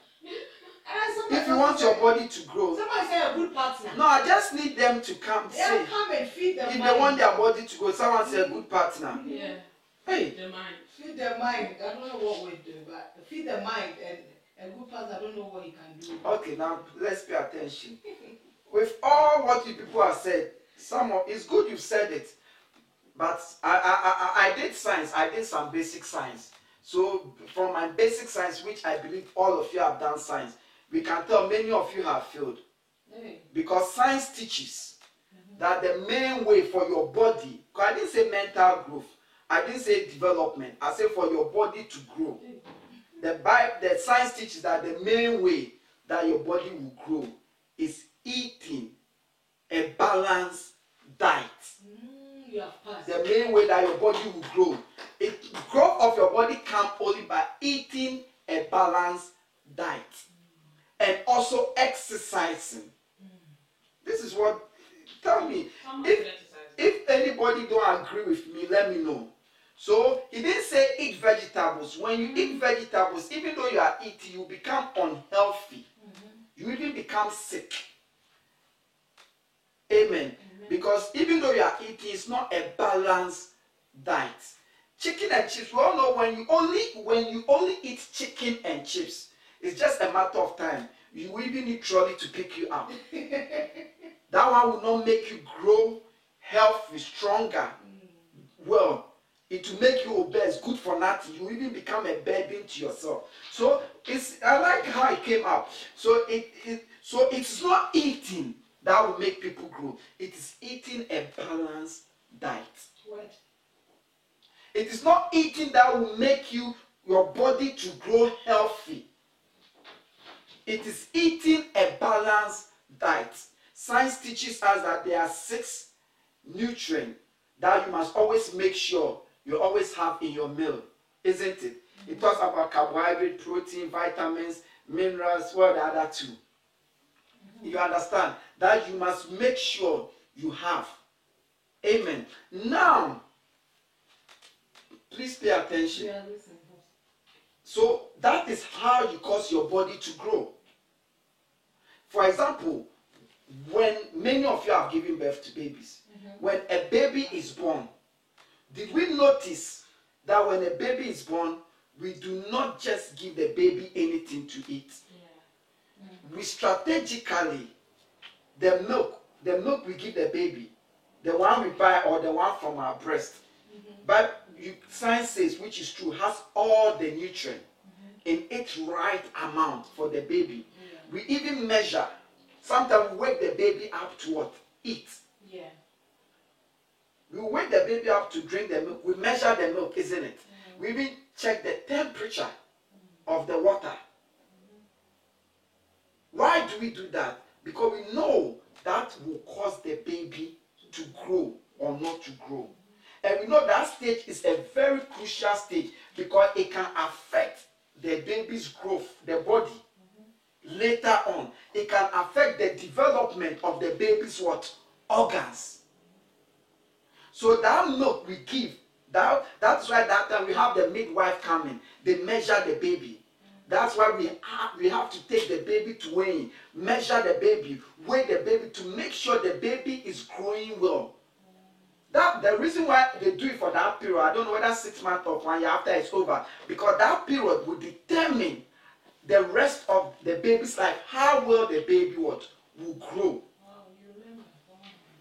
if you want your body to grow, Someone say a good partner. no, I just need them to come Yeah, say. come and feed the If mind. they want their body to grow, someone say a good partner. Yeah. Hey, Feed The mind. Feed the mind. I don't know what we do, but feed the mind and a good partner. I don't know what he can do. okay, now let's pay attention. With all what you people have said, some of it's good you've said it, but I, I, I, I did science. I did some basic science. So from my basic science, which I believe all of you have done science, we can tell many of you have failed because science teaches that the main way for your body. I didn't say mental growth. I didn't say development. I said for your body to grow. The Bible, the science teaches that the main way that your body will grow is eating a balanced diet. Mm. The main way that your body will grow. It growth of your body comes only by eating a balanced diet and also exercising. This is what tell me Someone if if anybody don't agree with me, let me know. So he didn't say eat vegetables. When you eat vegetables, even though you are eating, you become unhealthy. You even become sick. Amen. Because even though you are eating, it's not a balanced diet. Chicken and chips. We all know when you only when you only eat chicken and chips, it's just a matter of time. You will even need trolley to pick you up. that one will not make you grow healthy, stronger. Mm. Well, it will make you obese, good for nothing. You will even become a burden to yourself. So it's I like how it came out. So it, it so it's not eating that will make people grow. It is eating a balanced diet. What? It is not eating that will make you your body to grow healthy. It is eating a balanced diet. Science teaches us that there are six nutrients that you must always make sure you always have in your meal, isn't it? It talks about carbohydrate, protein, vitamins, minerals, what the other two? You understand that you must make sure you have. Amen. Now, please pay attention. Listening. So that is how you cause your body to grow. For example, when many of you have given birth to babies, mm-hmm. when a baby is born, did we notice that when a baby is born, we do not just give the baby anything to eat? Mm. We strategically, the milk, the milk we give the baby, the one we buy or the one from our breast, mm-hmm. but you, science says, which is true, has all the nutrient in its right amount for the baby. We even measure. Sometimes we wake the baby up to what? Eat. Yeah. We wake the baby up to drink the milk. We measure the milk, isn't it? Mm-hmm. We even check the temperature of the water. Why do we do that? Because we know that will cause the baby to grow or not to grow. And we know that stage is a very crucial stage because it can affect the baby's growth, the body. Later on, it can affect the development of the baby's what? Organs. So that milk we give, that, that's why that time we have the midwife coming. They measure the baby. That's why we have, we have to take the baby to weigh, measure the baby, weigh the baby to make sure the baby is growing well. That the reason why they do it for that period, I don't know whether six months or one year after it's over, because that period will determine the rest of the baby's life, how well the baby what will grow. Wow.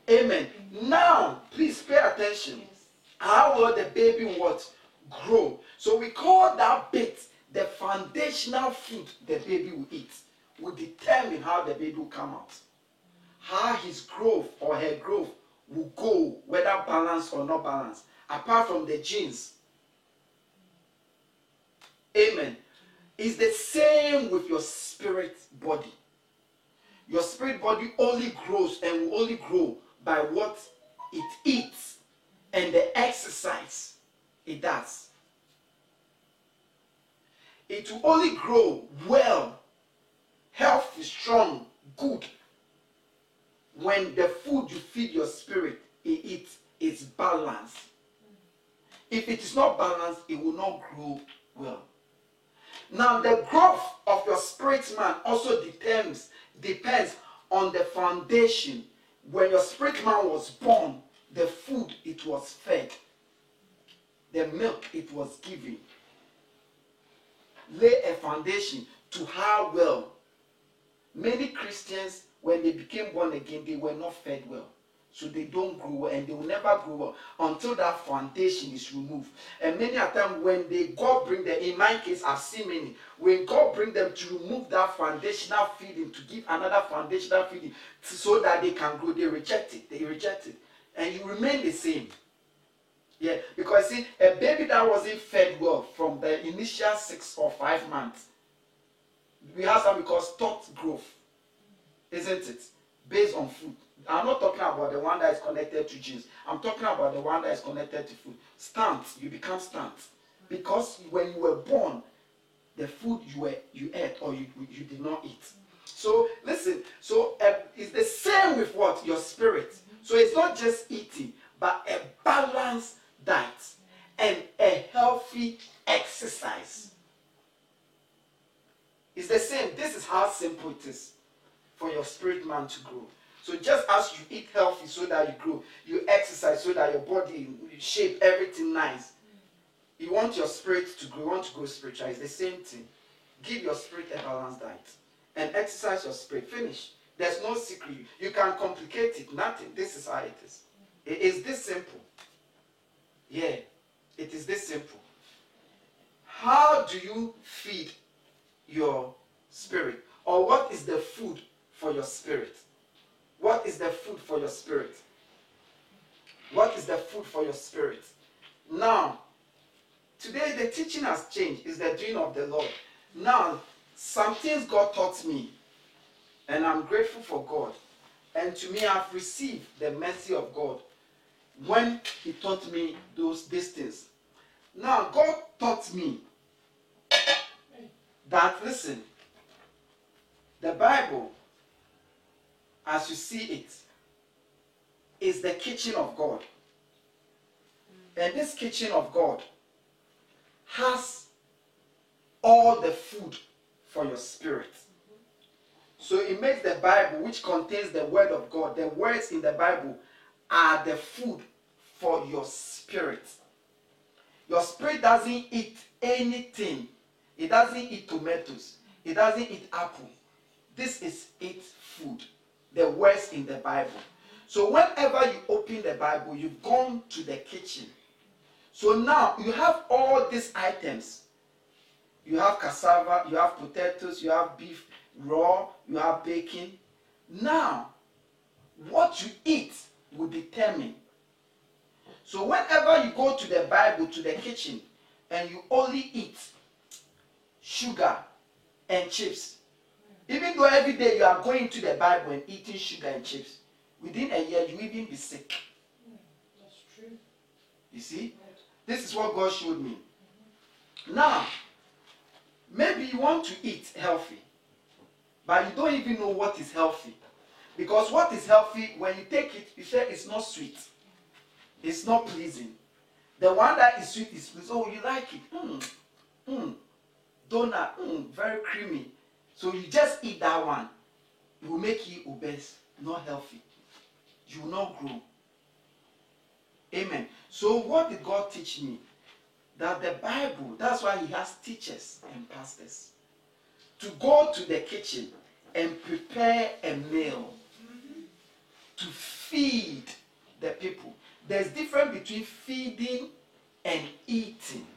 Amen. Now, please pay attention. Yes. How will the baby what grow? So we call that bit the foundational food the baby will eat. Will determine how the baby will come out. How his growth or her growth will go, whether balanced or not balanced, apart from the genes. Amen. It's the same with your spirit body. Your spirit body only grows and will only grow by what it eats and the exercise it does. It will only grow well, healthy, strong, good when the food you feed your spirit it eats is balanced. If it is not balanced, it will not grow well. Now, the growth of your spirit man also depends depends on the foundation. When your spirit man was born, the food it was fed, the milk it was given, lay a foundation to how well. Many Christians, when they became born again, they were not fed well. So they don't grow well and they will never grow well until that foundation is removed. And many a time when they God bring them, in my case, I've seen many, when God bring them to remove that foundational feeding, to give another foundational feeding so that they can grow, they reject it. They reject it. And you remain the same. Yeah, because see, a baby that wasn't fed well from the initial six or five months, we have something called stopped growth, isn't it? Based on food. I'm not talking about the one that is connected to genes. I'm talking about the one that is connected to food. Stunt, you become stunt. Because when you were born, the food you were you ate or you, you did not eat. So listen, so uh, it's the same with what? Your spirit. So it's not just eating, but a balanced diet and a healthy exercise. It's the same. This is how simple it is for your spirit man to grow. So just as you eat healthy so that you grow, you exercise so that your body you shape everything nice. You want your spirit to grow, you want to grow spiritual. It's the same thing. Give your spirit a balanced diet and exercise your spirit. Finish. There's no secret. You can complicate it. Nothing. This is how it is. It is this simple. Yeah, it is this simple. How do you feed your spirit? Or what is the food for your spirit? What is the food for your spirit? What is the food for your spirit? Now, today the teaching has changed. It's the doing of the Lord. Now, some things God taught me, and I'm grateful for God. And to me, I've received the mercy of God when He taught me those these things. Now, God taught me that listen, the Bible, as you see it, is the kitchen of God. And this kitchen of God has all the food for your spirit. So it makes the Bible, which contains the word of God, the words in the Bible are the food for your spirit. Your spirit doesn't eat anything. It doesn't eat tomatoes. It doesn't eat apple. This is its food. The words in the Bible. So whenever you open the Bible, you've gone to the kitchen. So now you have all these items. You have cassava, you have potatoes, you have beef raw, you have bacon. Now, what you eat will determine. So whenever you go to the Bible, to the kitchen, and you only eat sugar and chips, even though every day you are going to the Bible and eating sugar and chips, within a year you will even be sick. That's true. You see? This is what God showed me. Now, maybe you want to eat healthy, but you don't even know what is healthy. Because what is healthy, when you take it, you say it's not sweet. It's not pleasing. The one that is sweet is pleasing. Oh, you like it. Mm, mm. Donut, mm, very creamy. So you just eat that one. It will make you obese, not healthy. You will not grow. Amen. So what did God teach me? That the Bible, that's why he has teachers and pastors. To go to the kitchen and prepare a meal to feed the people. There's difference between feeding and eating.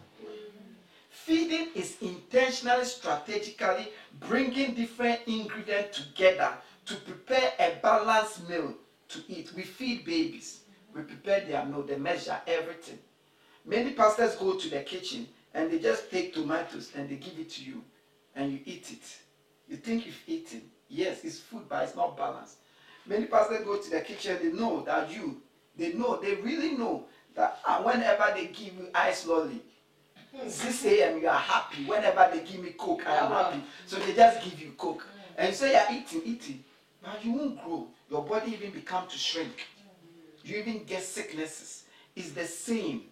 Feeding is intentionally, strategically bringing different ingredients together to prepare a balanced meal to eat. We feed babies. We prepare their meal, they measure everything. Many pastors go to the kitchen and they just take tomatoes and they give it to you and you eat it. You think you've eaten. Yes, it's food, but it's not balanced. Many pastors go to the kitchen, they know that you, they know, they really know that ah, whenever they give you ice lolly, 6 a.m. you are happy. Whenever they give me coke, I am happy. So they just give you coke. Mm. And you say you're eating, eating. But you won't grow. Your body even become to shrink. Mm. You even get sicknesses. It's the same.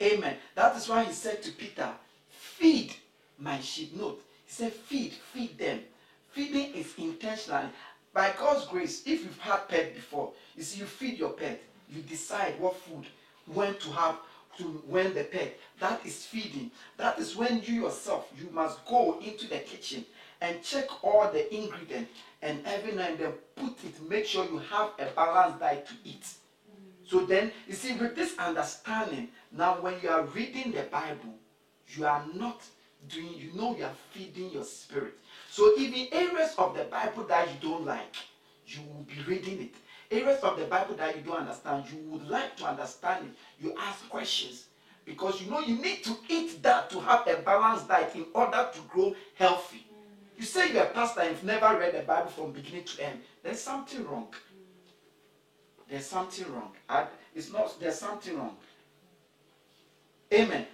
Amen. That is why he said to Peter, feed my sheep. Note, he said, feed, feed them. Feeding is intentional. By God's grace, if you've had pet before, you see, you feed your pet. You decide what food, when to have, to when the pet. That is feeding. That is when you yourself, you must go into the kitchen and check all the ingredients and every now and then put it, make sure you have a balanced diet to eat. So then, you see, with this understanding, now when you are reading the Bible, you are not doing, you know, you are feeding your spirit. So even areas of the Bible that you don't like, you will be reading it. Areas of the Bible that you don't understand, you would like to understand it. You ask questions because you know you need to eat that to have a balanced diet in order to grow healthy. You say you're a pastor and you've never read the Bible from beginning to end. There's something wrong. There's something wrong. It's not. There's something wrong. Amen.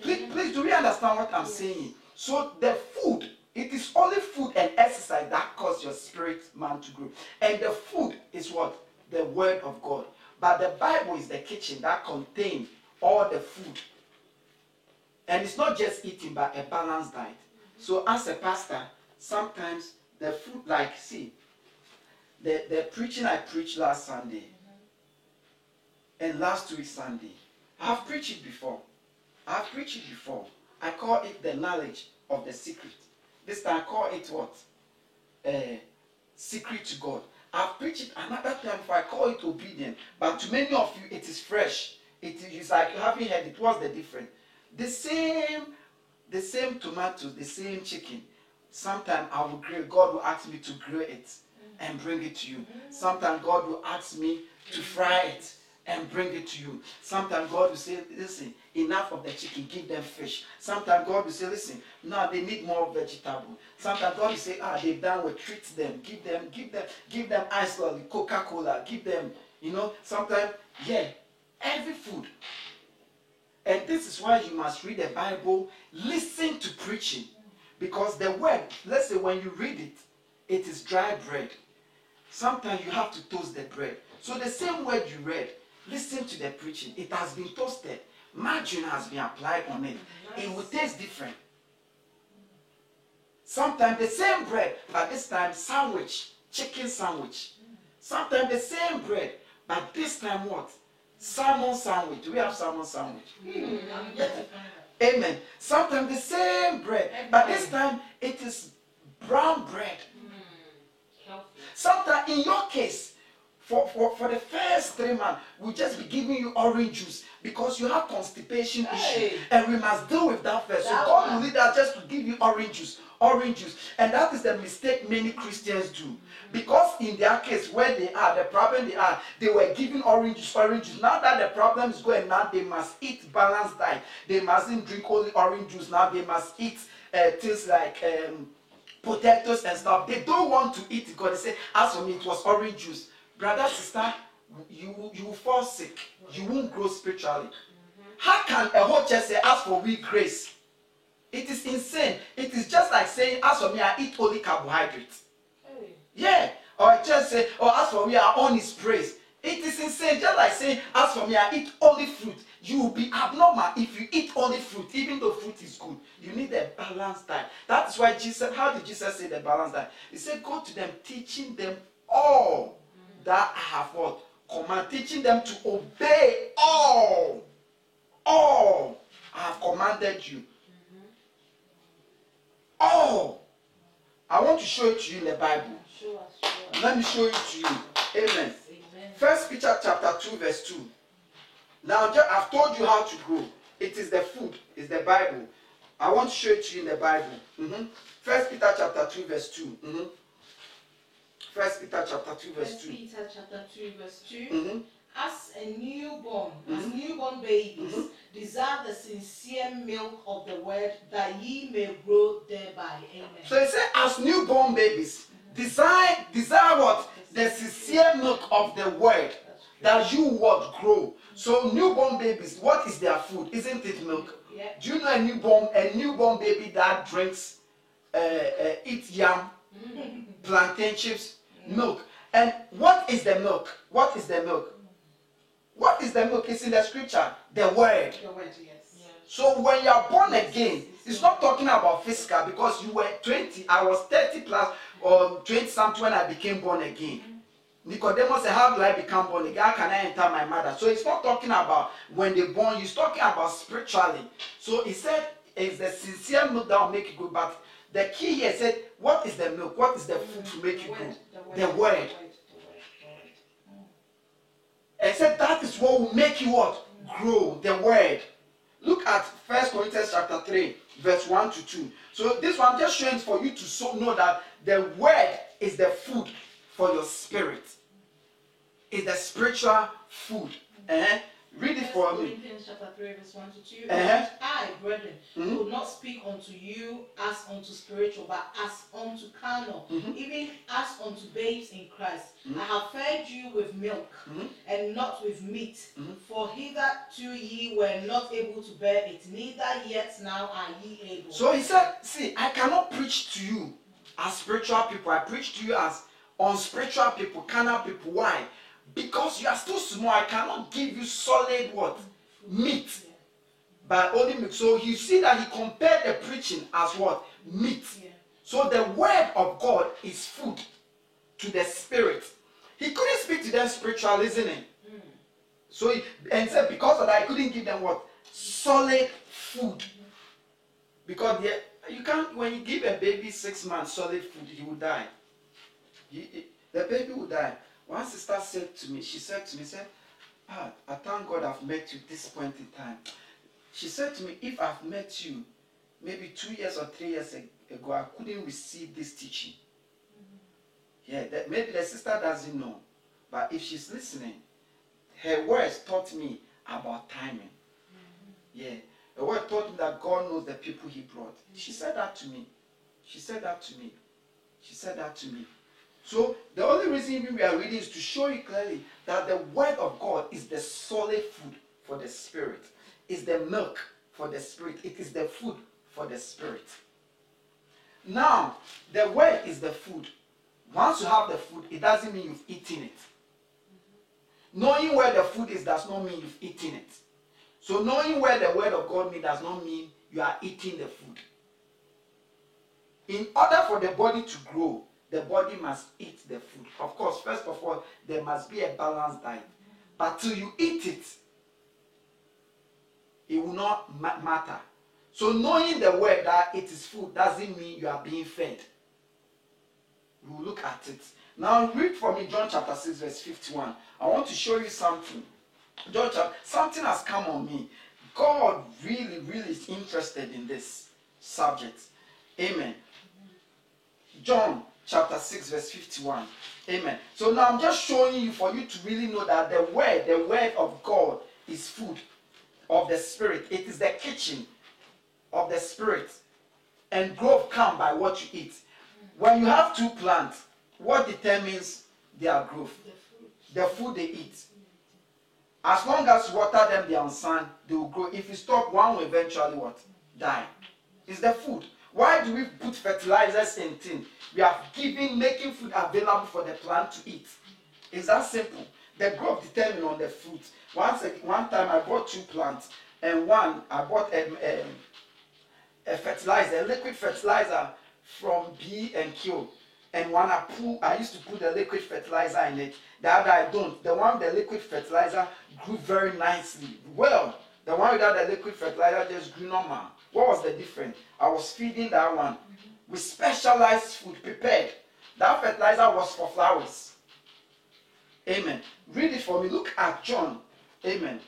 Please, please, do we understand what I'm saying? So the food, it is only food and exercise that cause your spirit man to grow. And the food is what? The word of God. But the Bible is the kitchen that contains all the food. And it's not just eating, but a balanced diet. So as a pastor, sometimes the food, like, see, the, the preaching I preached last Sunday and last week Sunday, I've preached it before. I've preached it before. I call it the knowledge of the secret. This time I call it what? Uh, secret to God. I've preached it another time before I call it obedient. But to many of you, it is fresh. It is like you haven't heard it. What's the difference? The same, the same tomatoes, the same chicken. Sometimes I will grill. God will ask me to grill it and bring it to you. Sometimes God will ask me to fry it and bring it to you. Sometimes God will say, listen, enough of the chicken, give them fish. Sometimes God will say, listen, no, they need more vegetable. Sometimes God will say, ah, they've done well, treat them, give them, give them, give them ice lolly, Coca-Cola, give them, you know, sometimes, yeah, every food. And this is why you must read the Bible, listen to preaching. Because the word, let's say when you read it, it is dry bread. Sometimes you have to toast the bread. So the same word you read, listen to the preaching. It has been toasted. Margarine has been applied on it. It will taste different. Sometimes the same bread, but this time sandwich, chicken sandwich. Sometimes the same bread, but this time what? Salmon sandwich. Do we have salmon sandwich? Hmm, I'm yet to find out. Amen. Sometimes the same bread, but this time it is brown bread. Sometimes in your case, for, for, for the first three months, we'll just be giving you orange juice because you have constipation Hey. issue. And we must deal with that first. That so God will lead us just to give you orange juice. Orange juice. And that is the mistake many Christians do. Because in their case, where they are, the problem they are, they were given orange juice, orange juice. Now that the problem is going, now they must eat balanced diet. They mustn't drink only orange juice. Now they must eat uh, things like um, potatoes and stuff. They don't want to eat because they say, as for me, it was orange juice. Brother, sister, you you fall sick. You won't grow spiritually. How can a whole church say, as for we grace? It is insane. It is just like saying, as for me, I eat only carbohydrates. Hey. Yeah. Or church say, oh, as for me, I own his praise. It is insane. Just like saying, as for me, I eat only fruit. You will be abnormal if you eat only fruit, even though fruit is good. You need a balanced diet. That is why Jesus, how did Jesus say the balanced diet? He said, go to them, teaching them all that I have what? Command, teaching them to obey all. All I have commanded you. All. I want to show it to you in the Bible. Show us. Let me show it to you. Amen. Amen. First Peter chapter 2, verse 2. Now I've told you how to grow. It is the food, it's the Bible. I want to show it to you in the Bible. Mhm. First Peter chapter 2, verse 2. Mhm. First Peter chapter 2, verse First 2. Peter chapter 2 verse 2. Mhm. As a newborn, as Mhm. newborn babies, Mhm. desire the sincere milk of the word that ye may grow thereby. Amen. So it says, as newborn babies, desire, desire what? The sincere milk of the word that you what grow. So newborn babies, what is their food? Isn't it milk? Yeah. Do you know a newborn a newborn baby that drinks uh, uh, eat yam, plantain chips, milk? And what is the milk? What is the milk? What is the milk? It's in the scripture, the word. The word, yes. So when you are born again, it's not talking about physical because you were 20, I was 30 plus or 20 something when I became born again. Nicodemus said, How do I become born again? How can I enter my mother? So it's not talking about when they born, he's talking about spiritually. So he said it's the sincere milk that will make you good. But the key here said, What is the milk? What is the food to make you good? The word. And said that is what will make you what? Grow the word. Look at First Corinthians chapter 3, verse 1 to 2. So this one just showing for you to so know that the word is the food for your spirit. Is the spiritual food. Eh? Read it for me. Corinthians chapter 3, verse 1 to 2. Uh-huh. I, brethren, Mhm. will not speak unto you as unto spiritual, but as unto carnal, Mhm. even as unto babes in Christ. Mhm. I have fed you with milk Mhm. and not with meat, Mhm. for hitherto ye were not able to bear it, neither yet now are ye able. So he said, See, I cannot preach to you as spiritual people. I preach to you as unspiritual people, carnal people. Why? Because you are still small. I cannot give you solid what? Meat. By only milk. So you see that he compared the preaching as what? Meat. So the word of God is food to the spirit. He couldn't speak to them spiritual? Mm. So he, and said because of that, he couldn't give them what? Solid food. Because you can't when you give a baby six months solid food, he will die. He- he- the baby will die. One sister said to me, she said to me, said, ah, I thank God I've met you this point in time. She said to me, if I've met you maybe two years or three years ago, I couldn't receive this teaching. Yeah, that maybe the sister doesn't know. But if she's listening, her words taught me about timing. Yeah. The word taught me that God knows the people he brought. She said that to me. She said that to me. She said that to me. So the only reason we are reading is to show you clearly that the word of God is the solid food for the spirit. Is the milk for the spirit. It is the food for the spirit. Now, the word is the food. Once you have the food, it doesn't mean you've eaten it. Knowing where the food is does not mean you've eaten it. So knowing where the word of God means does not mean you are eating the food. In order for the body to grow, the body must eat the food. Of course, first of all, there must be a balanced diet. But till you eat it, it will not ma- matter. So knowing the word that it is food doesn't mean you are being fed. Will look at it. Now read for me John chapter 6, verse 51. I want to show you something. John chapter, something has come on me. God really, really is interested in this subject. Amen. John chapter 6, verse 51. Amen. So now I'm just showing you for you to really know that the word, the word of God is food of the spirit. It is the kitchen of the spirit. And growth come by what you eat. When you have two plants, what determines their growth? The food they eat. As long as you water them, they are on sun, they will grow. If you stop, one will eventually what? Die. It's the food. Why do we put fertilizers in things? We are giving, making food available for the plant to eat. It's that simple. The growth determined on the fruit. Once, one time I bought two plants, and one I bought a, a, a fertilizer, a liquid fertilizer from B and Q. And one I put, I used to put the liquid fertilizer in it. The other I don't. The one the liquid fertilizer grew very nicely. Well, the one without the liquid fertilizer just grew normal. What was the difference? I was feeding that one with specialized food prepared. That fertilizer was for flowers. Amen. Read it for me. Look at John. Amen.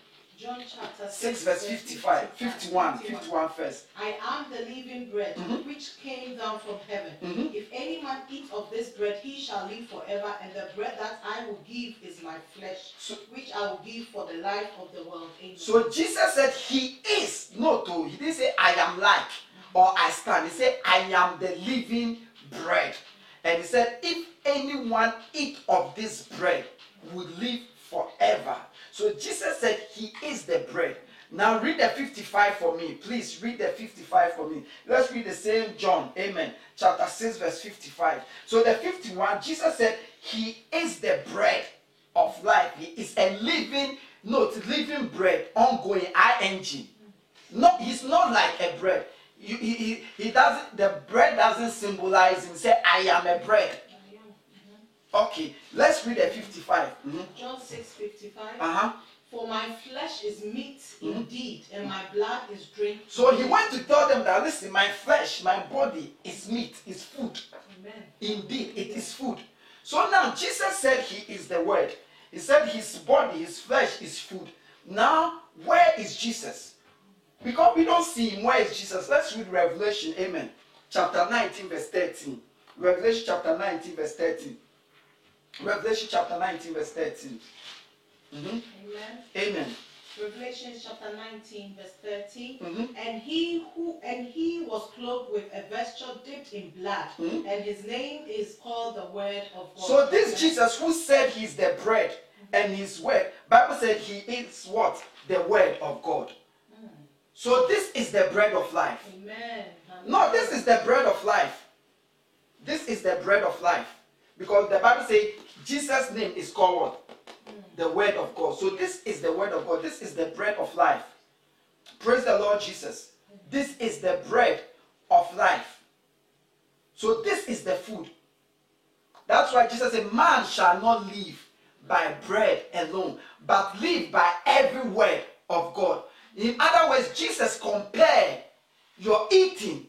John chapter 6, 6 verse 55, 51, 51 first. I am the living bread Mhm. which came down from heaven. Mhm. If any man eat of this bread, he shall live forever, and the bread that I will give is my flesh, So- which I will give for the life of the world. Amen. So Jesus said he is. No, to he didn't say I am like or I stand. He said I am the living bread. And he said, if anyone eat of this bread, will live forever. So Jesus said he is the bread. Now read the 55 for me. Please read the 55 for me. Let's read the same John. Amen. Chapter 6, verse 55. So the 51, Jesus said he is the bread of life. He is a living, note, living bread, ongoing, ing. No, he's not like a bread. He, he, he doesn't, the bread doesn't symbolize him. Say, I am a bread. Okay, let's read the 55. Mhm. John 6 55. Uh-huh. For my flesh is meat Mhm. indeed, and my blood is drink. So he went to tell them that listen, my flesh, my body is meat, is food. Amen. Indeed, it is food. So now Jesus said he is the word. He said his body, his flesh is food. Now, where is Jesus? Because we don't see him. Where is Jesus? Let's read Revelation, amen. Chapter 19, verse 13. Revelation chapter 19, verse 13. Revelation chapter 19, verse 13. Mhm. Amen. Amen. Revelation chapter 19, verse 13. Mhm. And he who and he was clothed with a vesture dipped in blood, Mhm. and his name is called the Word of God. So this Jesus who said he's the bread and his word, Bible said he is what? The word of God. So this is the bread of life. Amen. No, this is the bread of life. This is the bread of life. Because the Bible says Jesus' name is called? The word of God. So this is the word of God. This is the bread of life. Praise the Lord Jesus. This is the bread of life. So this is the food. That's why Jesus said, Man shall not live by bread alone, but live by every word of God. In other words, Jesus compared your eating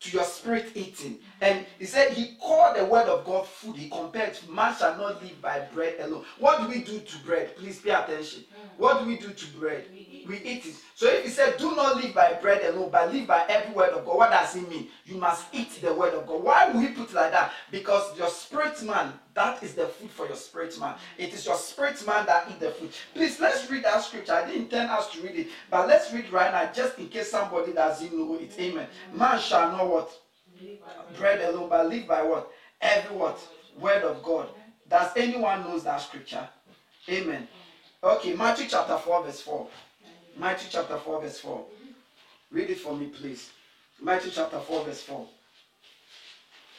to your spirit eating. And he said he called the word of God food. He compared man shall not live by bread alone. What do we do to bread? Please pay attention. What do we do to bread? We eat. We eat it. So if he said, do not live by bread alone, but live by every word of God, what does it mean? You must eat the word of God. Why would he put it like that? Because your spirit man, that is the food for your spirit man. It is your spirit man that eat the food. Please let's read that scripture. I didn't intend us to read it, but let's read right now, just in case somebody doesn't know it. Amen. Man shall know what? Bread alone, but live by what? Every what? Word of God. Does anyone knows that scripture? Amen. Okay, Matthew chapter 4, verse 4. Matthew chapter 4, verse 4. Read it for me, please. Matthew chapter 4, verse 4.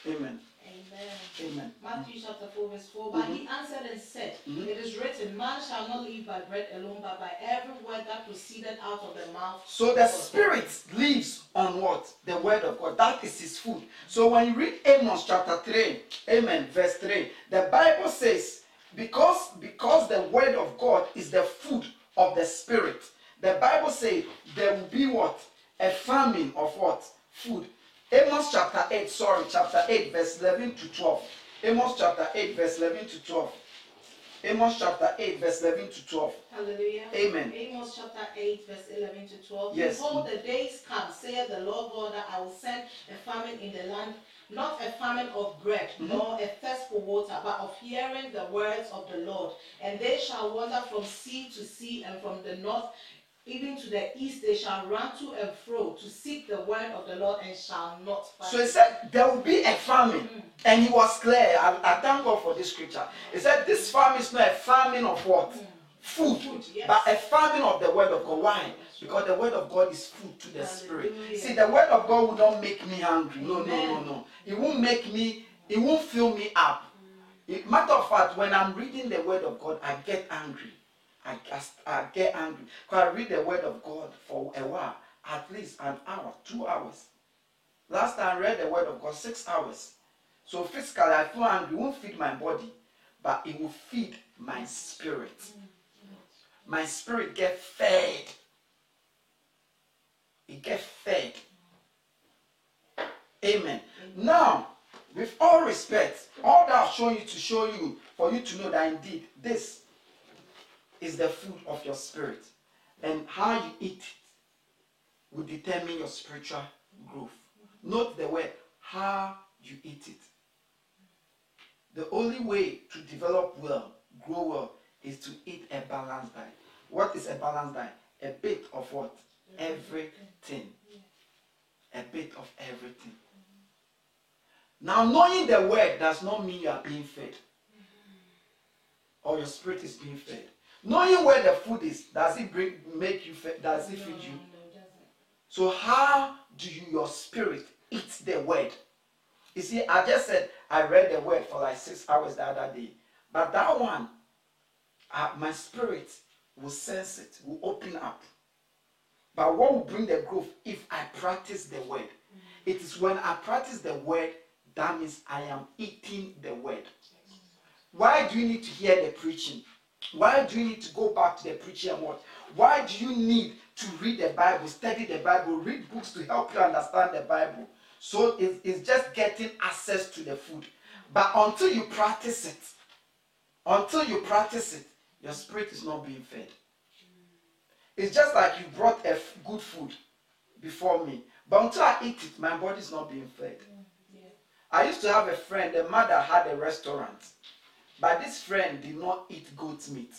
Amen. Amen. Matthew chapter 4, verse 4. But he answered and said, Mhm. It is written, Man shall not live by bread alone, but by every word that proceeded out of the mouth. So the spirit lives on what? The word of God. That is his food. So when you read Amos chapter 3, amen, verse 3, the Bible says, because because the word of God is the food of the spirit, the Bible says there will be what? A famine of what? Food. Amos chapter 8, sorry, chapter 8, verse 11 to 12. Amos chapter 8, verse 11 to 12. Amos chapter 8, verse 11 to 12. Hallelujah. Amen. Amos chapter 8, verse 11 to 12. Yes. Behold, the days come, saith the Lord God, that I will send a famine in the land, not a famine of bread, Mhm. nor a thirst for water, but of hearing the words of the Lord. And they shall wander from sea to sea, and from the north even to the east, they shall run to and fro to seek the word of the Lord, and shall not find So he said there will be a famine. Mm-hmm. And he was clear. I, I thank God for this scripture. He said this famine is not a famine of what? Mm. Food. Food, yes. But a famine of the word of God. Why? Because the word of God is food to the spirit. See, the word of God will not make me hungry. No, no, no, no. It won't make me, it won't fill me up. It- matter of fact, when I'm reading the word of God, I get angry. I, just, I get angry. Because I read the word of God for a while, at least an hour, two hours. Last time I read the word of God, six hours. So physically, I feel angry. It won't feed my body, but it will feed my spirit. My spirit get fed. It get fed. Amen. Now, with all respect, all that I've shown you to show you, for you to know that indeed this is the food of your spirit. And how you eat it will determine your spiritual growth. Note the word, how you eat it. The only way to develop well, grow well, is to eat a balanced diet. What is a balanced diet? A bit of what? Everything. A bit of everything. Now, knowing the word does not mean you are being fed or your spirit is being fed. Knowing where the food is, does it bring make you? Does it feed you? No, it doesn't. So how do you your spirit eat the word? You see, I just said I read the word for like six hours the other day, but that one, uh, my spirit will sense it, will open up. But what will bring the growth if I practice the word? It is when I practice the word that means I am eating the word. Why do you need to hear the preaching? Why do you need to go back to the preaching and what? Why do you need to read the Bible, study the Bible, read books to help you understand the Bible? So it- it's just getting access to the food. But until you practice it, until you practice it, your spirit is not being fed. It's just like you brought a f- good food before me. But until I eat it, my body is not being fed. Yeah. I used to have a friend, the mother had a restaurant, but this friend did not eat goat meat.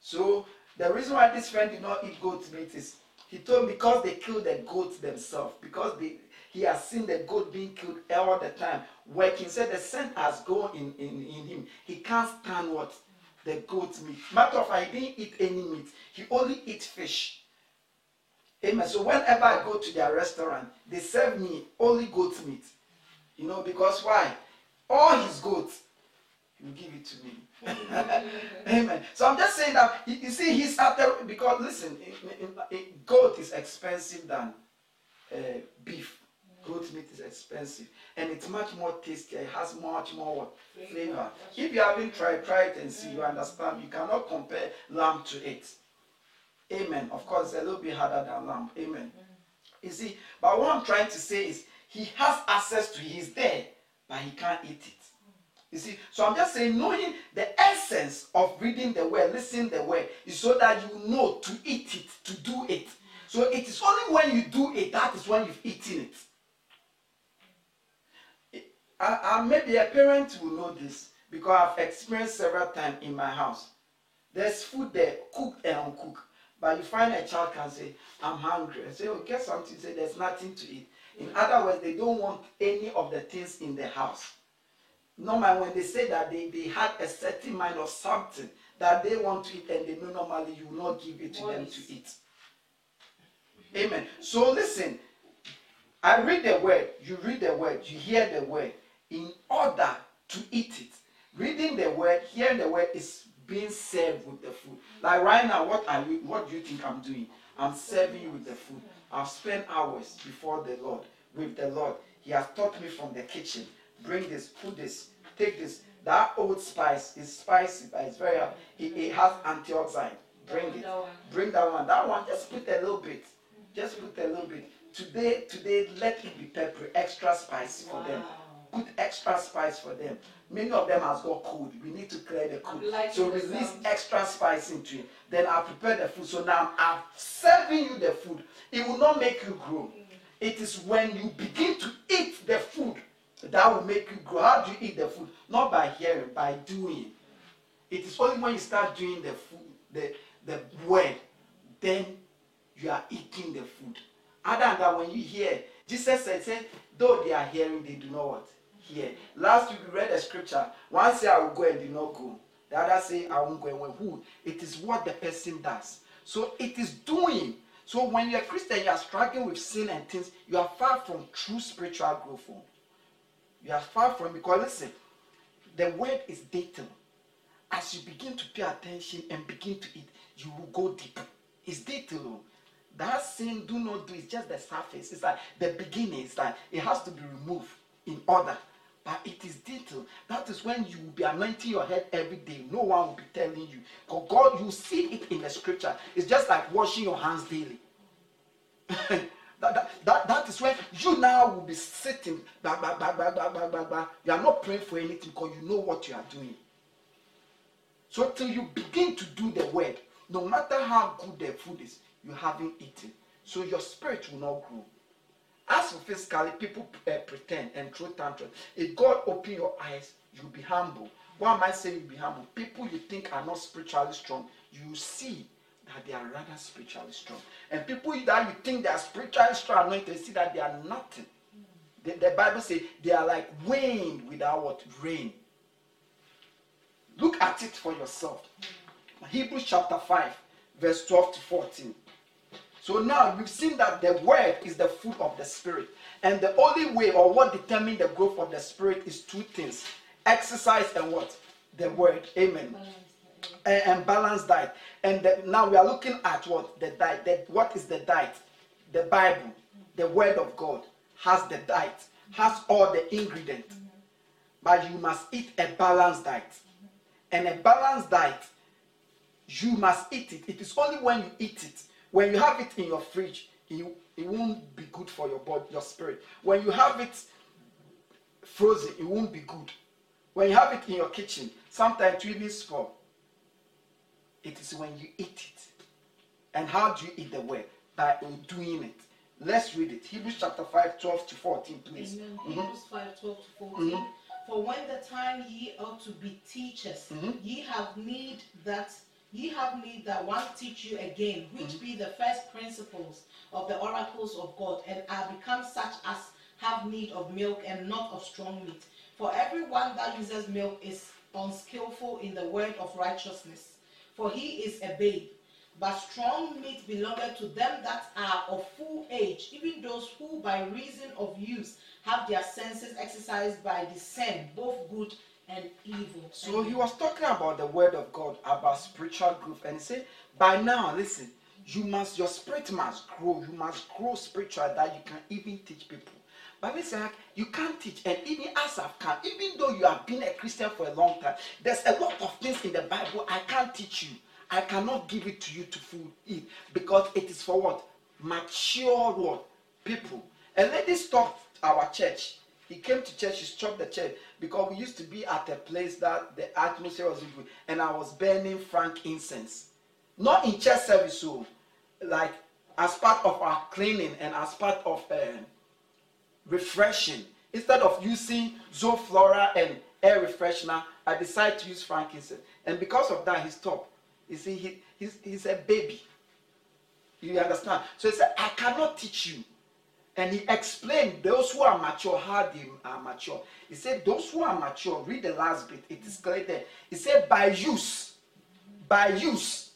So the reason why this friend did not eat goat meat is he told because they killed the goats themselves, because they, he has seen the goat being killed all the time. Working said the scent has gone in, in, in him. He can't stand what? The goat meat. Matter of fact, he didn't eat any meat. He only eat fish. Amen. So whenever I go to their restaurant, they serve me only goat meat. You know, because why? All his goats, will give it to me. Amen. So I'm just saying that you, you see, he's after because listen, goat is expensive than uh, beef. Goat meat is expensive, and it's much more tasty. It has much more flavor. If you haven't tried, try it and see. You understand? You cannot compare lamb to it. Amen. Of course, it's a little bit harder than lamb. Amen. You see, but what I'm trying to say is he has access to. He's there, but he can't eat it. You see, so I'm just saying, knowing the essence of reading the word, listening the word, is so that you know to eat it, to do it. So it is only when you do it that is when you've eaten it. I, I, maybe a parent will know this because I've experienced several times in my house. There's food there, cooked and uncooked. But you find a child can say, I'm hungry. I say, oh, get something. Say, there's nothing to eat. In other words, they don't want any of the things in the house. Normally, when they say that they, they had a certain mind of something that they want to eat and they know normally you will not give it to them to eat. Amen. So listen, I read the word, you read the word, you hear the word. in order to eat it. Reading the word, hearing the word is being served with the food. Like right now, what are you what do you think I'm doing? I'm serving you with the food. I've spent hours before the Lord, with the Lord. He has taught me from the kitchen. Bring this, put this, take this. That old spice is spicy, but it's very it, it has antioxidant. Bring it. Bring that one. That one, just put a little bit. Just put a little bit. Today, today, let it be peppery, extra spicy for them. Put extra spice for them. Many of them has got cold. We need to clear the cold. So release extra spice into it. Then I prepare the food. So now I'm serving you the food. It will not make you grow. It is when you begin to eat the food that will make you grow. How do you eat the food? Not by hearing, by doing. It is only when you start doing the food, the, the word, then you are eating the food. Other than that, when you hear, Jesus said, said, though they are hearing, they do not what? Hear. Last week we read a scripture. One say, I will go and did not go. The other say, I won't go and went. Who? It is what the person does. So it is doing. So when you're a Christian, you are struggling with sin and things, you are far from true spiritual growth. oh. You are far from because listen, the word is detailed. As you begin to pay attention and begin to eat, you will go deep. It's detailed. oh. That sin, do not do, is just the surface. It's like the beginning. It's like it has to be removed in order. But it is detailed. That is when you will be anointing your head every day. No one will be telling you. Because God, you see it in the scripture. It's just like washing your hands daily. that, that, that, that is when you now will be sitting. Bah, bah, bah, bah, bah, bah, bah, bah. You are not praying for anything because you know what you are doing. So till you begin to do the word, no matter how good the food is, you haven't eaten. So your spirit will not grow. As for physically, people uh, pretend and throw tantrums. If God open your eyes, you'll be humble. Why am I saying you'll be humble? People you think are not spiritually strong, you see that they are rather spiritually strong. And people that you think they are spiritually strong, anointed, see that they are nothing. The, the Bible says they are like wind without what? Rain. Look at it for yourself. Hebrews chapter 5, verse 12 to 14. So now we've seen that the word is the food of the spirit. And the only way or what determines the growth of the spirit is two things exercise and what? The word. Amen. And, and balanced diet. And the- now we are looking at what? The diet. The, what is the diet? The Bible, the word of God, has the diet, has all the ingredients. But you must eat a balanced diet. And a balanced diet you must eat it. It is only when you eat it, when you have it in your fridge, it, it won't be good for your body, your spirit. When you have it frozen, it won't be good. When you have it in your kitchen, sometimes it will even spoil. It is when you eat it. And how do you eat the word? By doing it. Let's read it. Hebrews chapter 5, 12 to 14, please. Amen. Mhm. Hebrews 5 12 to 14. Mhm. For when the time ye ought to be teachers, Mhm. ye have need that ye have need that one teach you again, which be the first principles of the oracles of God, and are become such as have need of milk and not of strong meat. For everyone that uses milk is unskillful in the word of righteousness, for he is a babe. But strong meat belongeth to them that are of full age, even those who by reason of use have their senses exercised by discern both good and evil. So he was talking about the word of God, about spiritual growth, and he said, by now, listen, you must, your spirit must grow. You must grow spiritual that you can even teach people. Listen, like, you can't teach, and even as I've come, even though you have been a Christian for a long time, there's a lot of things in the Bible I can't teach you. I cannot give it to you to food eat because it is for what mature what people. A lady stopped our church. He came to church. He stopped the church because we used to be at a place that the atmosphere was good, and I was burning frankincense, not in church service, so like as part of our cleaning and as part of um, refreshing. Instead of using Zoflora and air refreshener, I decided to use frankincense. And because of that, he stopped. You see, he, he's, he's a baby. You understand? So he said, I cannot teach you. And he explained those who are mature, how they are mature. He said, Those who are mature, read the last bit, it is clear there. He said, By use, by use,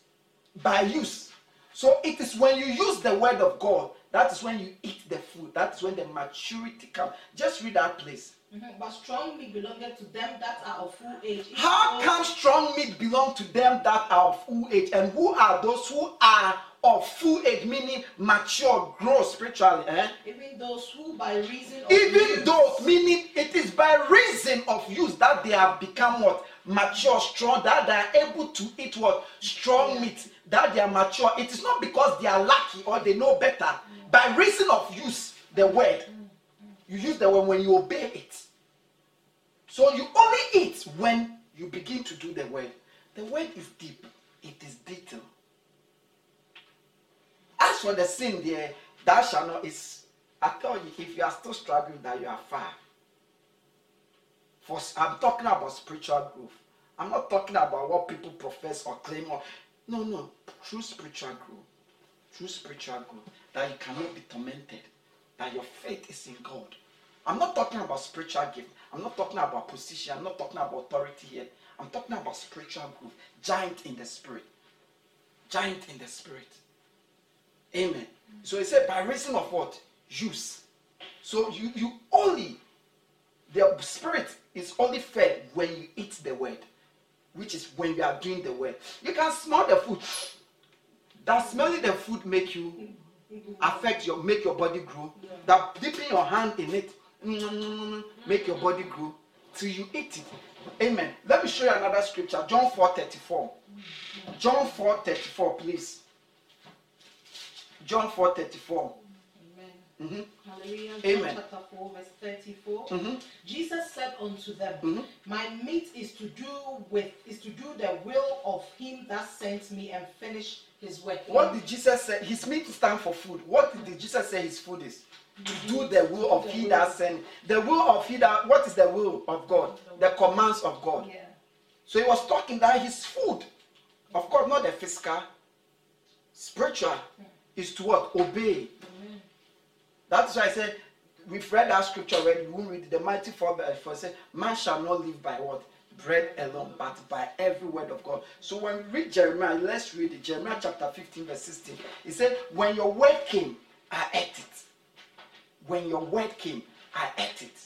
by use. So it is when you use the word of God, that is when you eat the food. That is when the maturity comes. Just read that place. Mhm. But strong meat belongeth to them that are of full age. even How come strong meat belong to them that are of full age? And who are those who are of full age, meaning mature, grow spiritually? Eh? Even those who by reason of Even use- those, meaning it is by reason of use that they have become what? Mature, strong, that they are able to eat what? Strong meat, that they are mature. It is not because they are lucky or they know better. By reason of use, the word. You use the word when you obey it. So you only eat when you begin to do the word. The word is deep, it is detailed. As for the sin there, thou shalt not is I tell you, if you are still struggling, that you are far. For I'm talking about spiritual growth. I'm not talking about what people profess or claim or no, no, true spiritual growth. True spiritual growth. That you cannot be tormented. That your faith is in God. I'm not talking about spiritual gift. I'm not talking about position. I'm not talking about authority here. I'm talking about spiritual growth. Giant in the spirit. Giant in the spirit. Amen. So he said, by reason of what? Use. So you, you only, the spirit is only fed when you eat the word, which is when you are doing the word. You can smell the food. Does smelling the food make you affect your make your body grow? That dipping your hand in it mm, make your body grow till you eat it. Amen. Let me show you another scripture. John 4 34. John 4 34, please. John 4 34. Amen. Mhm. Hallelujah. Amen. John chapter 4, verse 34. Mhm. Jesus said unto them, Mhm. My meat is to do with is to do the will of him that sent me and finish his work. What did Jesus say? His meat stand for food. What did Jesus say his food is? To do the will of he that sent. The will of he that what is the will of God? The commands of God. Yeah. So he was talking that his food, of course, not the physical, spiritual, is to what? Obey. Amen. That's why I said we've read that scripture already. We won't read the mighty four four said, Man shall not live by what? Bread alone, but by every word of God. So when we read Jeremiah, let's read it. Jeremiah chapter 15, verse 16. He said, When your word came, I ate it. When your word came, I ate it.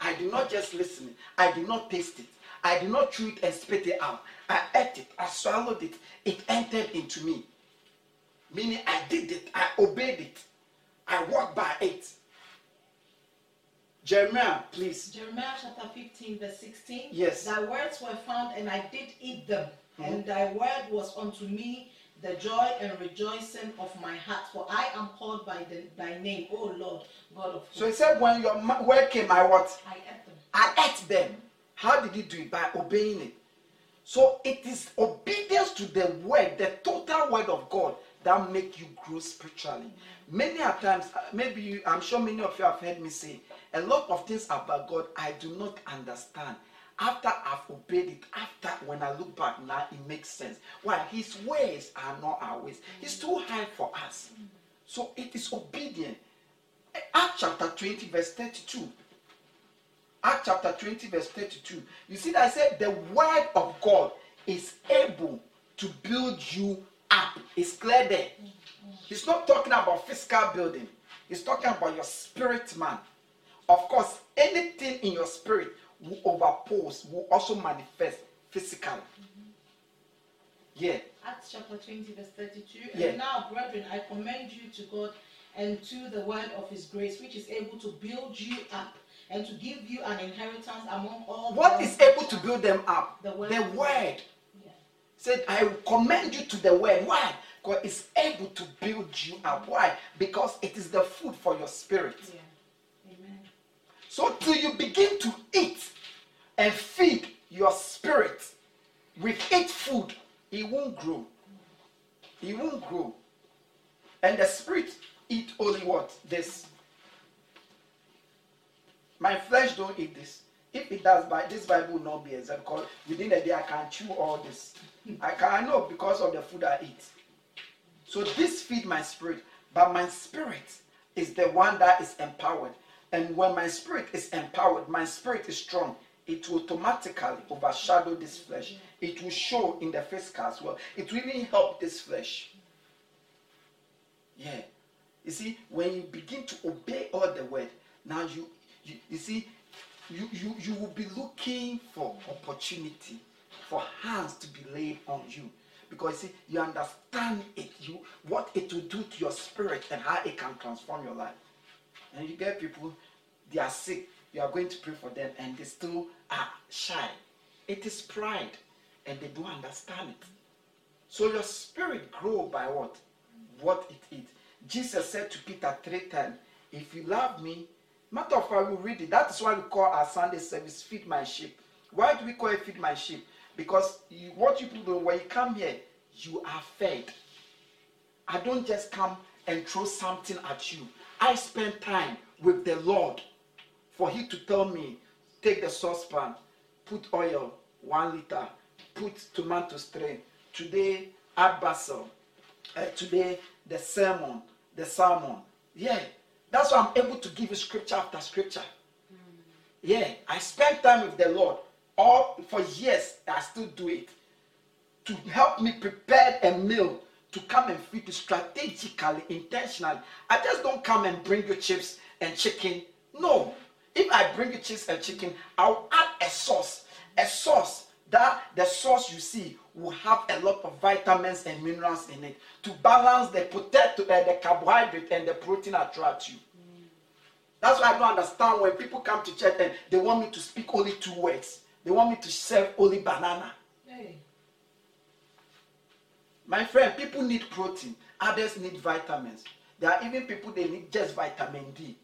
I did not just listen, I did not taste it. I did not chew it and spit it out. I ate it, I swallowed it, it entered into me. Meaning I did it, I obeyed it, I walk by it. Jeremiah, please. Jeremiah chapter 15, verse 16. Yes. Thy words were found, and I did eat them. Mm-hmm. And thy word was unto me the joy and rejoicing of my heart. For I am called by the, thy name, O Lord, God of hosts. So he said, When your word came, I what? I ate them. I ate them. How did he do it? By obeying it. So it is obedience to the word, the total word of God, that make you grow spiritually. Many a times, uh, maybe you, I'm sure many of you have heard me say, a lot of things about God I do not understand. After I've obeyed it, after when I look back now, it makes sense. Why? His ways are not our ways. He's too high for us. So it is obedient. Acts chapter 20, verse 32. Acts chapter 20, verse 32. You see that I said the word of God is able to build you up. It's clear there. He's not talking about physical building, he's talking about your spirit man. Of course, anything in your spirit will overpose, will also manifest physically. Mm-hmm. Yeah. Acts chapter 20, verse 32. Yeah. And now, brethren, I commend you to God and to the word of his grace, which is able to build you up and to give you an inheritance among all What is able to build them up? The word. The word. Yeah. said, I commend you to the word. Why? Because it's able to build you up. Why? Because it is the food for your spirit. Yeah. Amen. So till you begin to eat and feed your spirit with it food, it won't grow. It won't grow. And the spirit eat only what? This. My flesh don't eat this. If it does, by this Bible will not be exact because within a day I can chew all this. I can I know because of the food I eat. So this feed my spirit, but my spirit is the one that is empowered. And when my spirit is empowered, my spirit is strong. It will automatically overshadow this flesh. It will show in the physical as well. It will even help this flesh. Yeah. You see, when you begin to obey all the word, now you, you, you see, you, you, you will be looking for opportunity for hands to be laid on you because see, you understand it, you what it will do to your spirit and how it can transform your life. And you get people, they are sick, you are going to pray for them, and they still are shy. It is pride, and they don't understand it. So your spirit grow by what? What it is. Jesus said to Peter three times, If you love me, matter of fact, we read it. That is why we call our Sunday service Feed My Sheep. Why do we call it Feed My Sheep? Because you, what you do when you come here, you are fed. I don't just come and throw something at you. I spend time with the Lord for He to tell me, take the saucepan, put oil, one liter, put tomato strain. Today, add basil. Uh, today, the sermon, the salmon. Yeah, that's why I'm able to give you scripture after scripture. Yeah, I spend time with the Lord all for years. I still do it to help me prepare a meal to come and feed you strategically, intentionally. I just don't come and bring you chips and chicken. No. If I bring you chips and chicken, I'll add a sauce. A sauce that the sauce you see will have a lot of vitamins and minerals in it to balance the potato and uh, the carbohydrate and the protein attract you. That's why I don't understand when people come to church and they want me to speak only two words. They want me to serve only banana. Hey. My friend, people need protein. Others need vitamins. There are even people they need just vitamin D.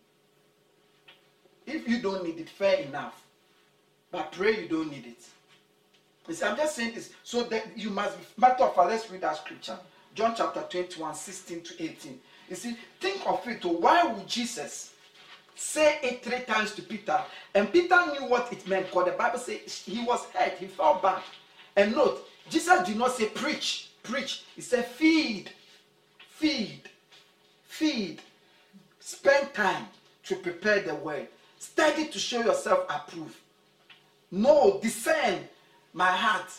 If you don't need it, fair enough. But pray you don't need it. You see, I'm just saying this so that you must be matter of fact. Let's read that scripture. John chapter 21, 16 to 18. You see, think of it. Why would Jesus say it three times to Peter? And Peter knew what it meant because the Bible says he was hurt, he fell back. And note, Jesus did not say preach, preach. He said feed, feed, feed. Spend time to prepare the word. Study to show yourself approved. No, discern my heart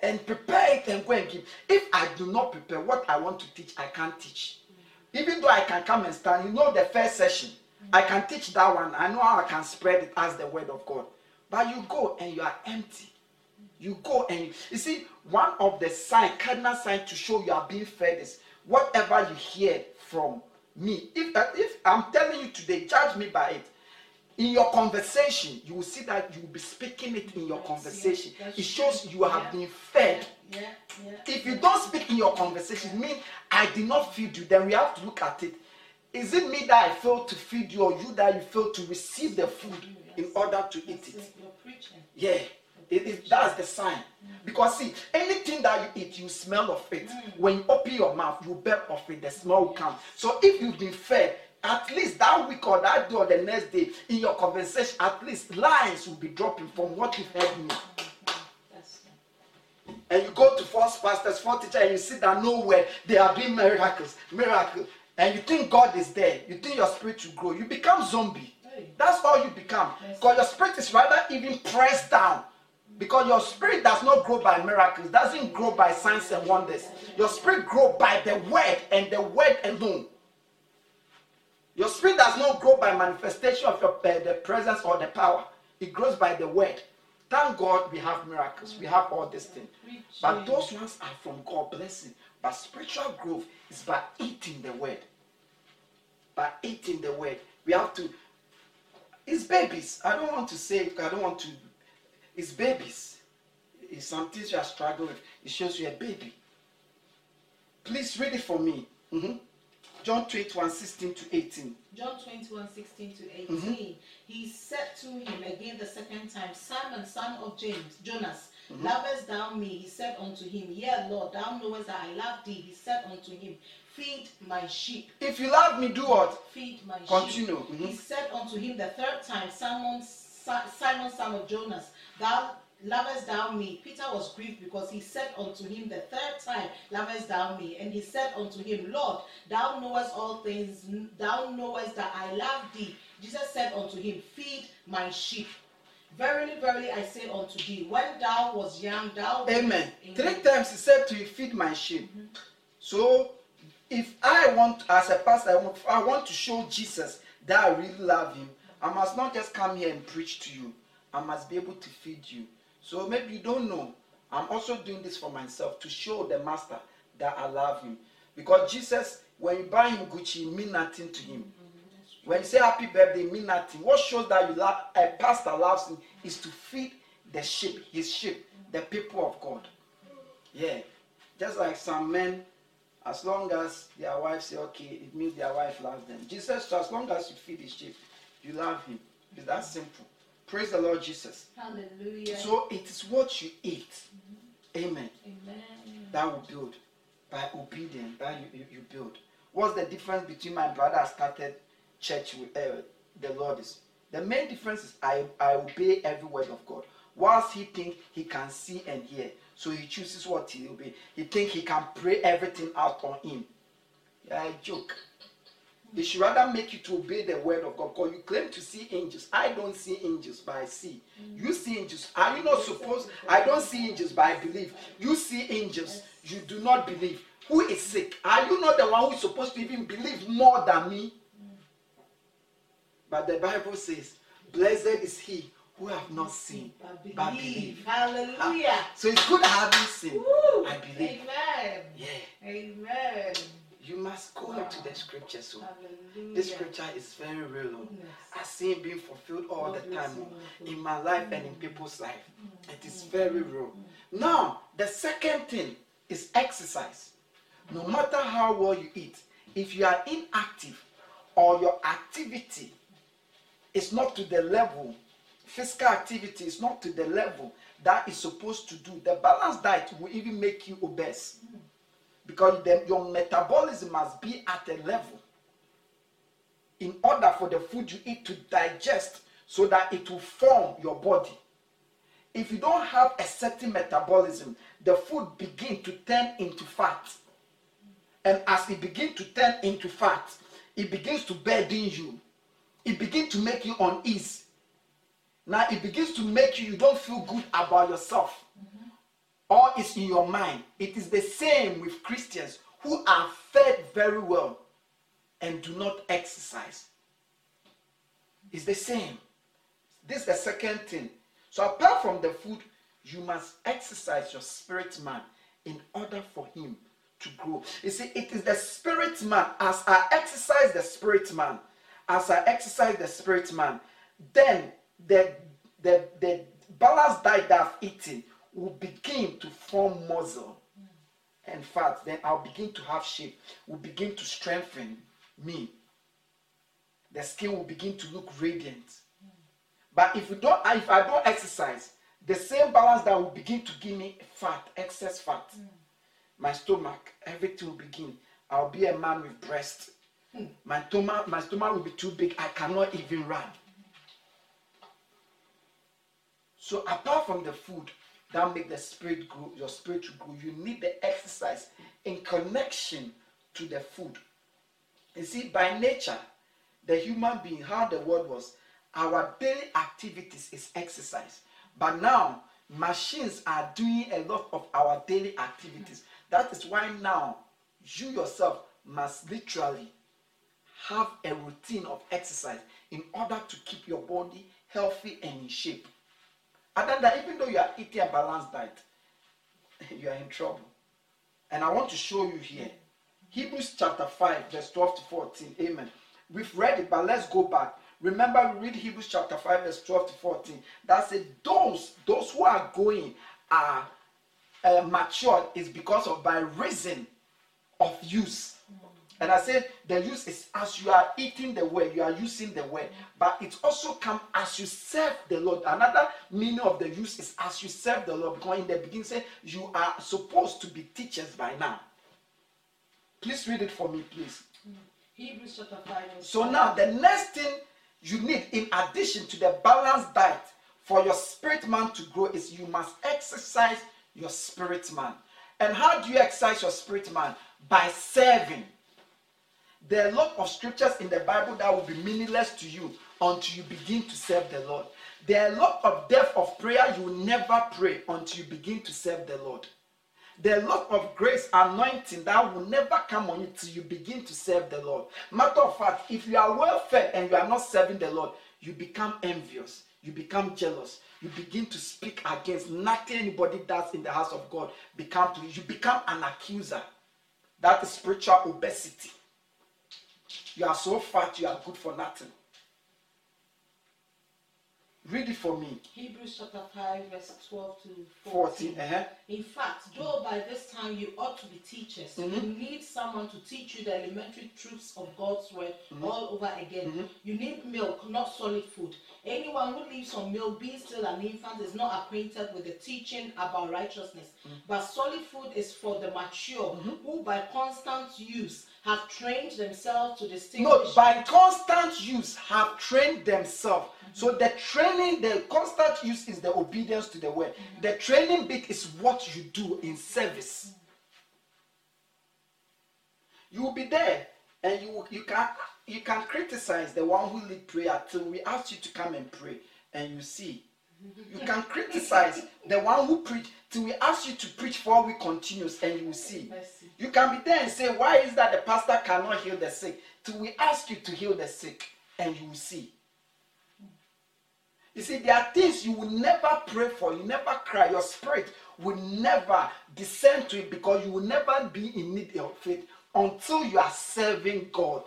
and prepare it and go and give. If I do not prepare what I want to teach, I can't teach. Even though I can come and stand, you know, the first session, I can teach that one. I know how I can spread it as the word of God. But you go and you are empty. You go and you, you see, one of the sign, cardinal sign to show you are being fed is whatever you hear from me. If, uh, if I'm telling you today, judge me by it in your conversation, you will see that you will be speaking it in your conversation. it shows you have yeah. been fed. Yeah. Yeah. If you don't speak in your conversation, mean I did not feed you, then we have to look at it. Is it me that I failed to feed you, or you that you failed to receive the food in order to eat it? Yeah. It, it, that's the sign. Because see, anything that you eat, you smell of it. When you open your mouth, you burp of it, the smell will come. So if you've been fed, at least that week or that day or the next day in your conversation, at least lines will be dropping from what you've heard me. And you go to false pastors, false teachers, and you see that nowhere they are doing miracles, miracles, and you think God is there. You think your spirit will grow. You become zombie. That's all you become. Because your spirit is rather even pressed down. Because your spirit does not grow by miracles, doesn't grow by signs and wonders. Your spirit grow by the word and the word alone. Your spirit does not grow by manifestation of your, uh, the presence or the power. It grows by the word. Thank God we have miracles. We have all these things. But those ones are from God blessing. But spiritual growth is by eating the word. By eating the word. We have to. It's babies. I don't want to say, I don't want to. It's babies. It's something you are struggling with. It shows you a baby. Please read it for me. Mm-hmm. John 21, 16 to 18. John 21, 16 to 18. Mm-hmm. He said to him again the second time, Simon, son of James, Jonas, mm-hmm. lovest thou me? He said unto him, Yea, Lord, thou knowest that I love thee. He said unto him, Feed my sheep. If you love me, do what? Feed my Continue. sheep. Continue. Mm-hmm. He said unto him the third time, Simon, Simon, son of Jonas, thou lovest thou me? Peter was grieved because he said unto him the third time, Lovest thou me? And he said unto him, Lord, thou knowest all things, thou knowest that I love thee. Jesus said unto him, Feed my sheep. Verily, verily, I say unto thee, when thou was young, thou. Amen. Three times he said to Feed my sheep. Mm-hmm. So, if I want, as a pastor, I want, I want to show Jesus that I really love him, I must not just come here and preach to you. I must be able to feed you. So maybe you don't know. I'm also doing this for myself to show the master that I love him. Because Jesus, when you buy him Gucci, it mean nothing to him. When you say happy birthday, mean nothing. What shows that you love a pastor loves him is to feed the sheep, his sheep, the people of God. Yeah. Just like some men, as long as their wife say okay, it means their wife loves them. Jesus, so as long as you feed his sheep, you love him. It's that simple. Praise the Lord Jesus. Hallelujah. So it is what you eat. Mm-hmm. Amen. Amen. That will build. By obedience, that you, you, you build. What's the difference between my brother started church with uh, the Lord is? The main difference is I, I obey every word of God. Whilst he think he can see and hear, so he chooses what he obey. He think he can pray everything out on him. Yeah, joke. They should rather make you to obey the word of God. Because you claim to see angels. I don't see angels, but I see. You see angels. Are you not supposed? I don't see angels, but I believe. You see angels. You do not believe. Who is sick? Are you not the one who is supposed to even believe more than me? But the Bible says, Blessed is he who have not seen, But but believe. Hallelujah. So it's good having seen. Woo. I believe. Amen. Yeah. Amen. You must go into the scripture. So Hallelujah. this scripture is very real. oh. Goodness. I see it being fulfilled all the God bless time you, oh, in my life and in people's life. It is very real. Now, the second thing is exercise. No matter how well you eat, if you are inactive or your activity is not to the level, physical activity is not to the level that is supposed to do, the balanced diet will even make you obese. Because the, your metabolism must be at a level in order for the food you eat to digest so that it will form your body. If you don't have a certain metabolism, the food begin to turn into fat. And as it begins to turn into fat, it begins to burden you. It begins to make you uneasy. Now it begins to make you you don't feel good about yourself. Or it's in your mind. It is the same with Christians who are fed very well and do not exercise. It's the same. This is the second thing. So apart from the food, you must exercise your spirit man in order for him to grow. You see, it is the spirit man. As I exercise the spirit man, as I exercise the spirit man, then the the the balanced diet that I've eaten will begin to form muscle and fat. Then I'll begin to have shape. Will begin to strengthen me. The skin will begin to look radiant. But if you don't, if I don't exercise, the same balance that will begin to give me fat, excess fat, mm. my stomach, everything will begin. I'll be a man with breast. My stomach, my stomach will be too big. I cannot even run. So apart from the food that make the spirit grow, your spirit to grow, you need the exercise in connection to the food. You see, by nature, the human being, how the world was, our daily activities is exercise. But now, machines are doing a lot of our daily activities. That is why now, you yourself must literally have a routine of exercise in order to keep your body healthy and in shape. Other than that, even though you are eating a balanced diet, you are in trouble. And I want to show you here. Hebrews chapter 5, verse 12 to 14. Amen. We've read it, but let's go back. Remember, we read Hebrews chapter 5, verse 12 to 14. That said, those, those who are going are uh, matured is because of by reason of use. And I said the use is as you are eating the word, you are using the word, but it also comes as you serve the Lord. Another meaning of the use is as you serve the Lord, because in the beginning say you are supposed to be teachers by now. Please read it for me, please. Hebrews chapter 5. So now the next thing you need, in addition to the balanced diet for your spirit man to grow, is you must exercise your spirit man. And how do you exercise your spirit man? By serving. There are a lot of scriptures in the Bible that will be meaningless to you until you begin to serve the Lord. There are a lot of depth of prayer you will never pray until you begin to serve the Lord. There are a lot of grace anointing that will never come on you till you begin to serve the Lord. Matter of fact, if you are well fed and you are not serving the Lord, you become envious. you become jealous. You begin to speak against nothing anybody does in the house of God. Become you become an accuser. That is spiritual obesity. You are so fat, you are good for nothing. Read it for me. Hebrews chapter 5, verse 12 to 14. 14. Uh-huh. In fact, though by this time you ought to be teachers, Mhm. you need someone to teach you the elementary truths of God's word Mm-hmm. all over again. You need milk, not solid food. Anyone who lives on milk, being still an infant, is not acquainted with the teaching about righteousness. Mm. But solid food is for the mature, Mm-hmm. who by constant use have trained themselves to No, distinguish. by constant use have trained themselves. So the training, the constant use is the obedience to the word. The training bit is what you do in service. You will be there and you you can you can criticize the one who lead prayer till we ask you to come and pray and you see. You can criticize the one who preach till we ask you to preach for we continues and you will see. Mercy. You can be there and say, Why is that the pastor cannot heal the sick? Till we ask you to heal the sick, and you will see. You see, there are things you will never pray for, you never cry, your spirit will never descend to it because you will never be in need of it until you are serving God.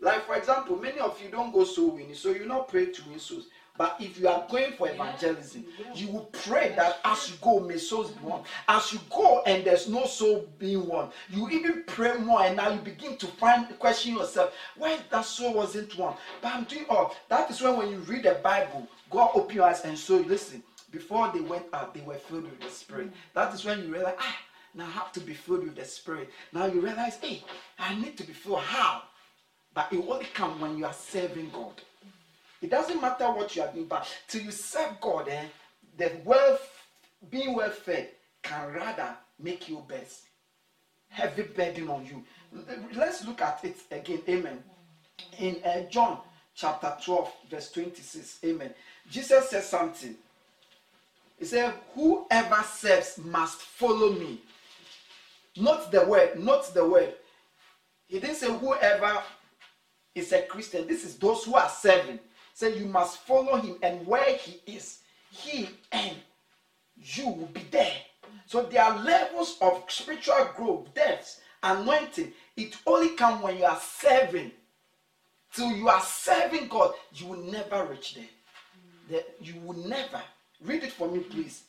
Like, for example, many of you don't go soul winning, so you not pray to win souls. But if you are going for evangelism, you will pray that as you go, may souls be won. As you go and there's no soul being won, you even pray more, and now you begin to find question yourself, why that soul wasn't won? But I'm doing all. That is when when you read the Bible, God open your eyes and you. Listen, before they went out, they were filled with the Spirit. That is when you realize, ah, now I have to be filled with the Spirit. Now you realize, hey, I need to be filled. How? But it only comes when you are serving God. It doesn't matter what you are doing, but till you serve God, eh, the well, being well fed can rather make you best. Heavy burden on you. Let's look at it again. Amen. In uh, John chapter 12, verse 26. Amen. Jesus says something. He said, Whoever serves must follow me. Not the word, not the word. He didn't say whoever is a Christian. This is those who are serving. Say you must follow him, and where he is, he and you will be there. So there are levels of spiritual growth, depths, anointing. It only comes when you are serving. Till you are serving God, you will never reach there. There- you will never. Read it for me, please.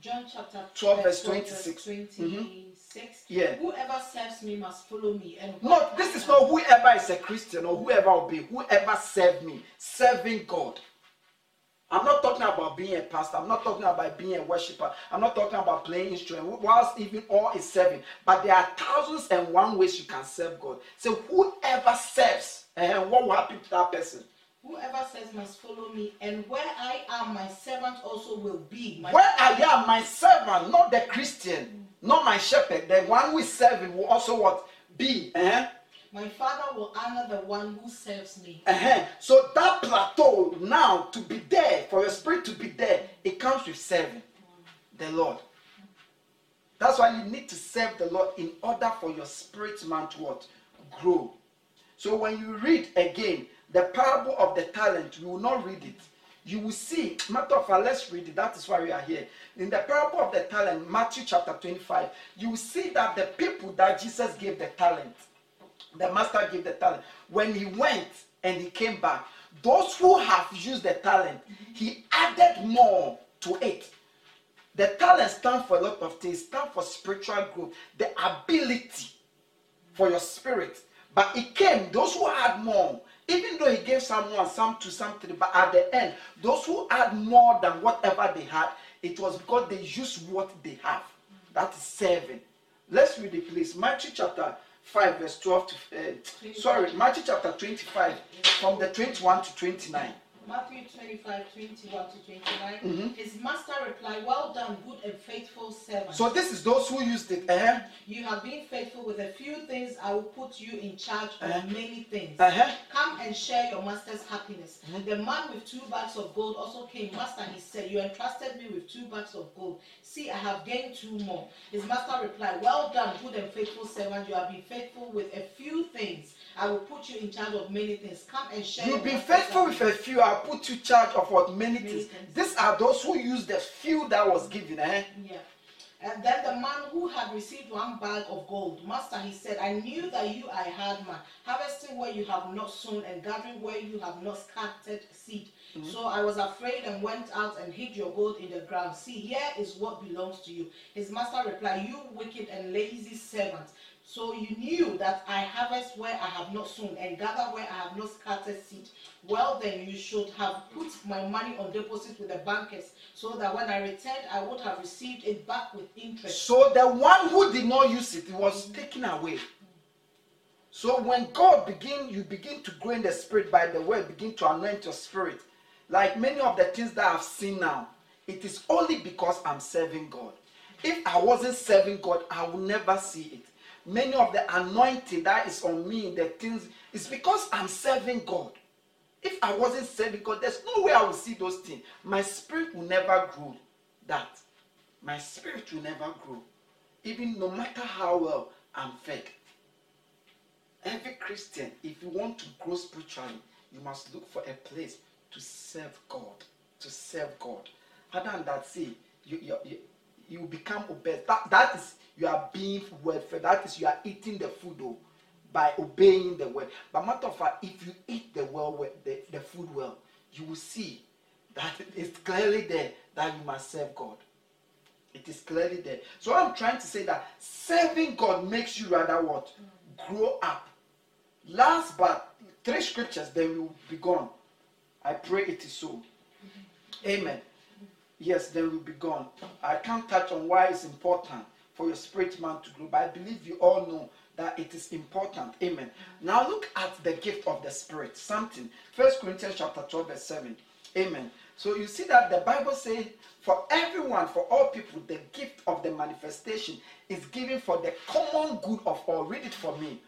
John chapter 12 verse 26. 26. 26. Yeah. Whoever serves me must follow me. And No, this is not whoever is a Christian or whoever will be, whoever serve me, serving God. I'm not talking about being a pastor. I'm not talking about being a worshiper. I'm not talking about playing instrument. Whilst even all is serving, but there are thousands and one ways you can serve God. So whoever serves, and what will happen to that person? Whoever says must follow me, and where I am, my servant also will be. My Where I am, my servant, not the Christian, not my shepherd, the one who is serving will also what be. eh? My father will honor the one who serves me. Uh-huh. So that plateau now to be there, for your spirit to be there, it comes with serving the Lord. That's why you need to serve the Lord in order for your spirit man to what? Grow. So when you read again the parable of the talent, you will not read it. You will see, matter of fact, let's read it. That is why we are here. In the parable of the talent, Matthew chapter 25, you will see that the people that Jesus gave the talent, the master gave the talent. When he went and he came back, those who have used the talent, he added more to it. The talent stand for a lot of things. Stand for spiritual growth, the ability for your spirit. But it came those who had more. Even though he gave someone some to something, but at the end, those who had more than whatever they had, it was because they used what they have. That is serving. Let's read it, please. Matthew chapter 5, verse 12 to uh, sorry, Matthew chapter 25, from the 21 to 29. Matthew 25, 21 to 29. Mm-hmm. His master replied, Well done, good and faithful servant. So this is those who used it. Uh-huh. you have been faithful with a few things, I will put you in charge of Uh-huh. many things. Uh-huh. Come and share your master's happiness. The man with two bags of gold also came. Master, he said, You entrusted me with two bags of gold. See, I have gained two more. His master replied, Well done, good and faithful servant. You have been faithful with a few things. I will put you in charge of many things. Come and share. You'll be faithful with a few, I have put you in charge of what many Many things. things. These are those who use the few that was given. Eh? Yeah. And then the man who had received one bag of gold, Master, he said, I knew that you are a hard man, harvesting where you have not sown and gathering where you have not scattered seed. So I was afraid and went out and hid your gold in the ground. See, here is what belongs to you. His master replied, You wicked and lazy servant. So you knew that I harvest where I have not sown and gather where I have not scattered seed. Well, then you should have put my money on deposit with the bankers, so that when I returned, I would have received it back with interest. So the one who did not use it, it was taken away. So when God begin, you begin to grow in the spirit by the word, begin to anoint your spirit. Like many of the things that I've seen now, it is only because I'm serving God. If I wasn't serving God, I would never see it. Many of the anointing that is on me, the things, is because I'm serving God. If I wasn't serving God, there's no way I will see those things. My spirit will never grow that. My spirit will never grow. Even no matter how well I'm fed. Every Christian, if you want to grow spiritually, you must look for a place to serve God. To serve God. Other than that, see, you, you, you, you become obese. That, that is, you are being well fed. That is, you are eating the food oh, by obeying the word. But matter of fact, if you eat the well the, the food well, you will see that it's clearly there that you must serve God. It is clearly there. So I'm trying to say that serving God makes you rather what? Grow up. Last but three scriptures, then we will be gone. I pray it is so. Amen. Yes, then we'll be gone. I can't touch on why it's important for your spirit man to grow, but I believe you all know that it is important. Amen. Now look at the gift of the spirit. Something. First Corinthians chapter 12, verse 7. Amen. So you see that the Bible says, for everyone, for all people, the gift of the manifestation is given for the common good of all. Read it for me.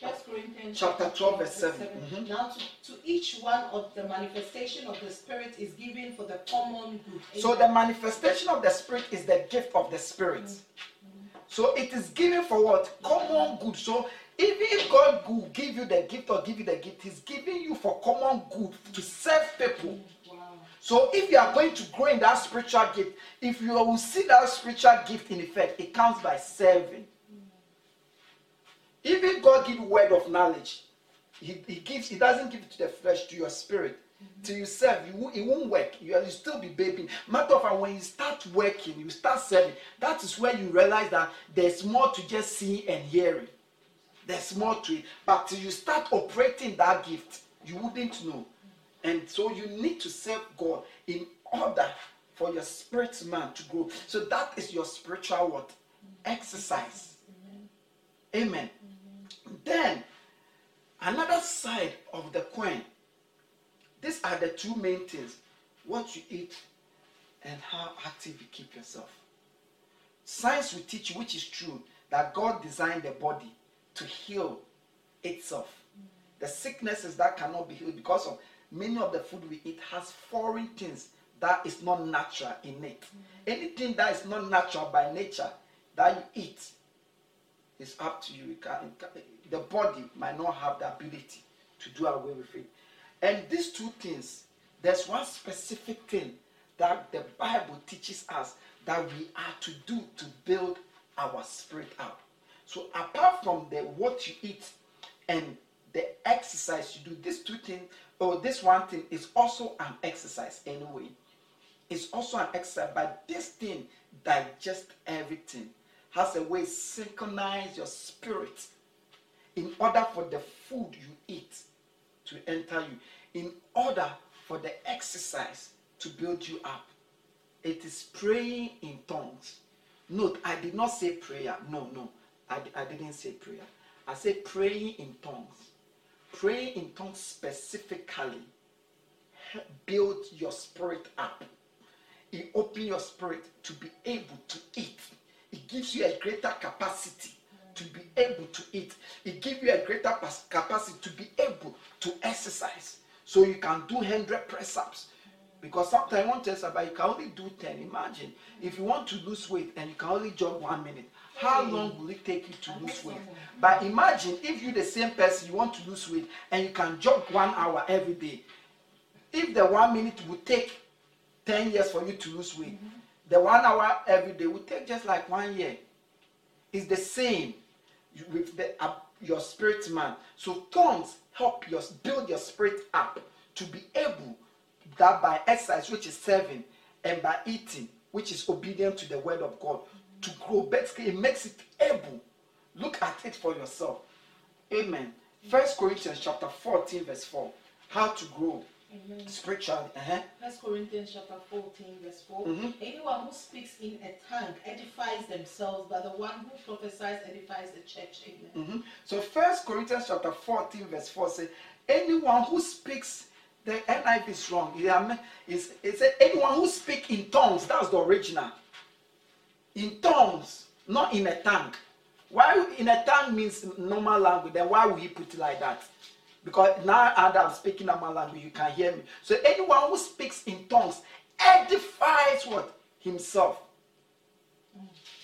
First Corinthians Chapter 12, verse 7. Mhm. Now, to, to each one of the manifestation of the Spirit is given for the common good. So the manifestation of the spirit is the gift of the spirit. So it is given for what? Common good. So even if God will give you the gift or give you the gift, He's giving you for common good to serve people. So if you are going to grow in that spiritual gift, if you will see that spiritual gift in effect, it comes by serving. Even God give word of knowledge. He, he gives, he doesn't give it to the flesh, to your spirit. Till you serve, you, it won't work. You will still be babying. Matter of fact, when you start working, you start serving, that is where you realize that there's more to just see and hearing. There's more to it. But till you start operating that gift, you wouldn't know. And so you need to serve God in order for your spirit man to grow. So that is your spiritual what? Exercise. Amen. Then another side of the coin. These are the two main things: what you eat and how active you keep yourself. Science will teach you, which is true, that God designed the body to heal itself. The sicknesses that cannot be healed because of many of the food we eat has foreign things that is not natural in it. Anything that is not natural by nature that you eat is up to you. The body might not have the ability to do away with it. And these two things, there's one specific thing that the Bible teaches us that we are to do to build our spirit up. So apart from the what you eat and the exercise you do, these two things, or this one thing is also an exercise anyway. It's also an exercise, but this thing digest everything, has a way synchronize your spirit in order for the food you eat to enter you, in order for the exercise to build you up. It is praying in tongues. Note, I did not say prayer. No, no, I, I didn't say prayer. I said praying in tongues. Praying in tongues specifically build your spirit up. It open your spirit to be able to eat. It gives you a greater capacity to be able to eat. It gives you a greater capacity to be able to exercise. So you can do 100 press ups. Because sometimes one test about you can only do 10. Imagine if you want to lose weight and you can only jog one minute. How long will it take you to lose weight? But imagine if you the same person you want to lose weight and you can jog one hour every day. if the one minute would take 10 years for you to lose weight, the one hour every day would take just like one year. It's the same with the, uh, your spirit man. So tongues help your build your spirit up to be able that by exercise, which is serving, and by eating, which is obedient to the word of God, to grow. Basically, it makes it able. Look at it for yourself. Amen. First Corinthians chapter 14, verse 4. How to grow Amen. spiritually. Uh-huh. First Corinthians chapter 14, verse 4. Mhm. Anyone who speaks in a tongue edifies themselves, but the one who prophesies edifies the church. Amen. Mhm. So First Corinthians chapter 14, verse 4 says, anyone who speaks, the NIV is wrong. It, am- it's- it anyone who speaks in tongues, that's the original. In tongues, not in a tongue. Why in a tongue means normal language, then why would he put it like that? Because now and I'm speaking normal language, you can hear me. So anyone who speaks in tongues edifies what? Himself.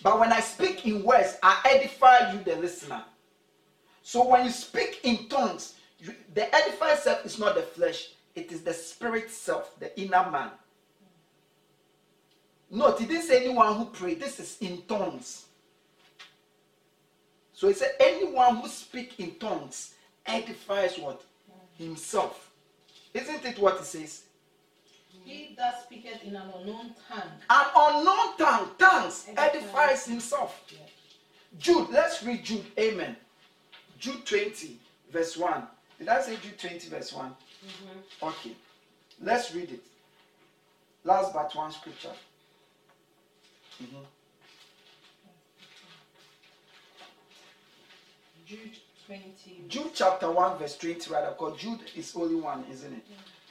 But when I speak in words, I edify you, the listener. So when you speak in tongues, you, the edified self is not the flesh, it is the spirit self, the inner man. Note, didn't say anyone who pray. This is in tongues. So he said anyone who speak in tongues edifies what? Himself. Isn't it what he says? He that speaketh in an unknown tongue. An unknown tongue, tongues, Edifies. himself. Jude, let's read Jude. Amen. Jude 20, verse 1. Did I say Jude 20, verse one Okay. Let's read it. Last but one scripture. Mhm. Jude 20. Jude chapter 1, verse 20, rather, because Jude is only one, isn't it?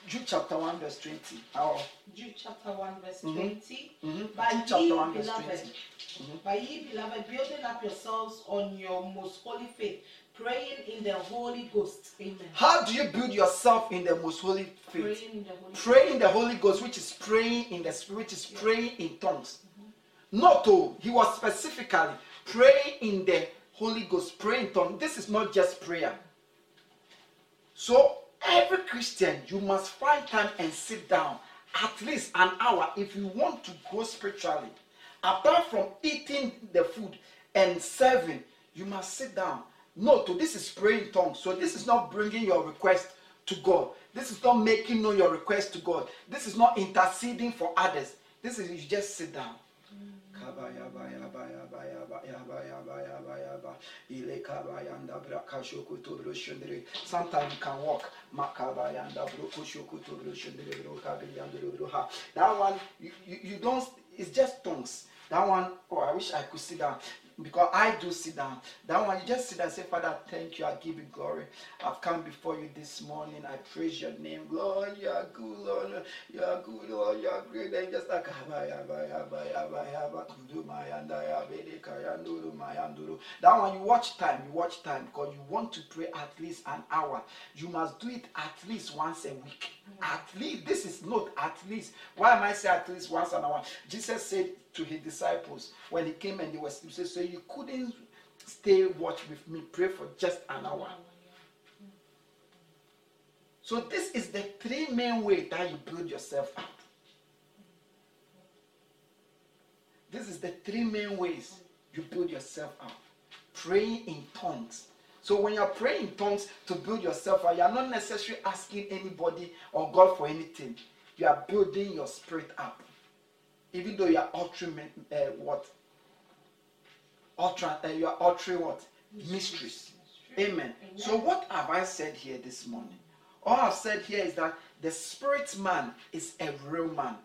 Jude chapter 1, verse 20. Oh, Jude chapter 1, verse Mhm. 20. mhm. By Jude ye, chapter 1, verse beloved, 20. Mhm. by ye, beloved, building up yourselves on your most holy faith, praying in the Holy Ghost. Amen. How do you build yourself in the most holy faith? Praying in the Holy Ghost. In the Holy Ghost, which is praying in the Spirit, which is praying in tongues. Not to, he was specifically praying in the Holy Ghost, praying in tongues. This is not just prayer. So, every Christian, you must find time and sit down at least an hour if you want to grow spiritually. Apart from eating the food and serving, you must sit down. No, to this is praying in tongues. So this is not bringing your request to God. This is not making known your request to God. This is not interceding for others. This is you just sit down. Sometimes you can walk. That one, you, you, you don't, it's just tongues. That one, oh, I wish I could see down because I do sit down. That one, you just sit and say, Father, thank you. I give you glory. I've come before you this morning. I praise your name. Lord, you are good, Lord. You are good, Lord. You are great. And just like, that one, you watch time. You watch time because you want to pray at least an hour. You must do it at least once a week. At least, this is not at least. Why am I saying at least once an hour? Jesus said to his disciples when he came and they were sleeping, so you couldn't stay watch with me, pray for just an hour. So this is the three main way that you build yourself up. This is the three main ways you build yourself up. Praying in tongues. So when you're praying in tongues to build yourself up, you're not necessarily asking anybody or God for anything. You are building your spirit up. Even though you are uttering uh, what? Utter, uh, you are uttering what? Mysteries. Amen. So what have I said here this morning? All I've said here is that the spirit man is a real man.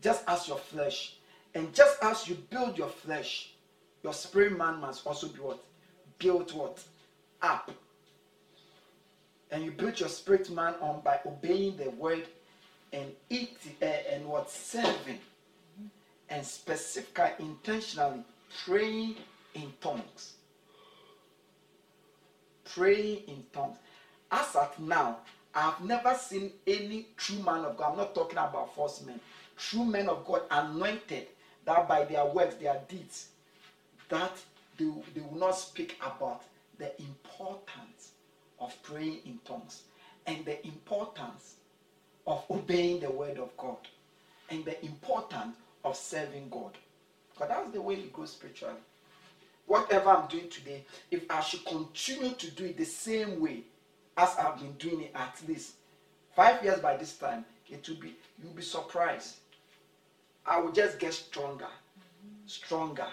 Just as your flesh. And just as you build your flesh, your spirit man must also be what? Built what? Up. And you build your spirit man on by obeying the word and eating uh, and what serving. And specifically intentionally praying in tongues. Praying in tongues. As at now i've never seen any true man of god. I'm not talking about false men. True men of god anointed that by their works their deeds that they, they will not speak about the importance of praying in tongues. And the importance of obeying the word of God and the importance of serving God. Because that's the way you grow spiritually. Whatever I'm doing today, if I should continue to do it the same way as I've been doing it at least five years by this time, it will be you'll be surprised. I will just get stronger, stronger.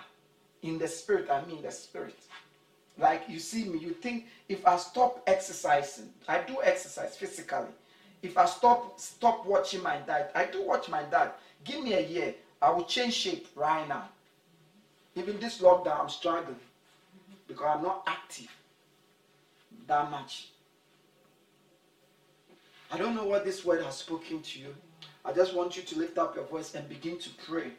In the spirit, I mean the spirit. Like you see me, you think if I stop exercising, I do exercise physically. If I stop stop watching my diet, I do watch my diet. Give me a year, I will change shape right now. Even this lockdown, I'm struggling because I'm not active that much. I don't know what this word has spoken to you. I just want you to lift up your voice and begin to pray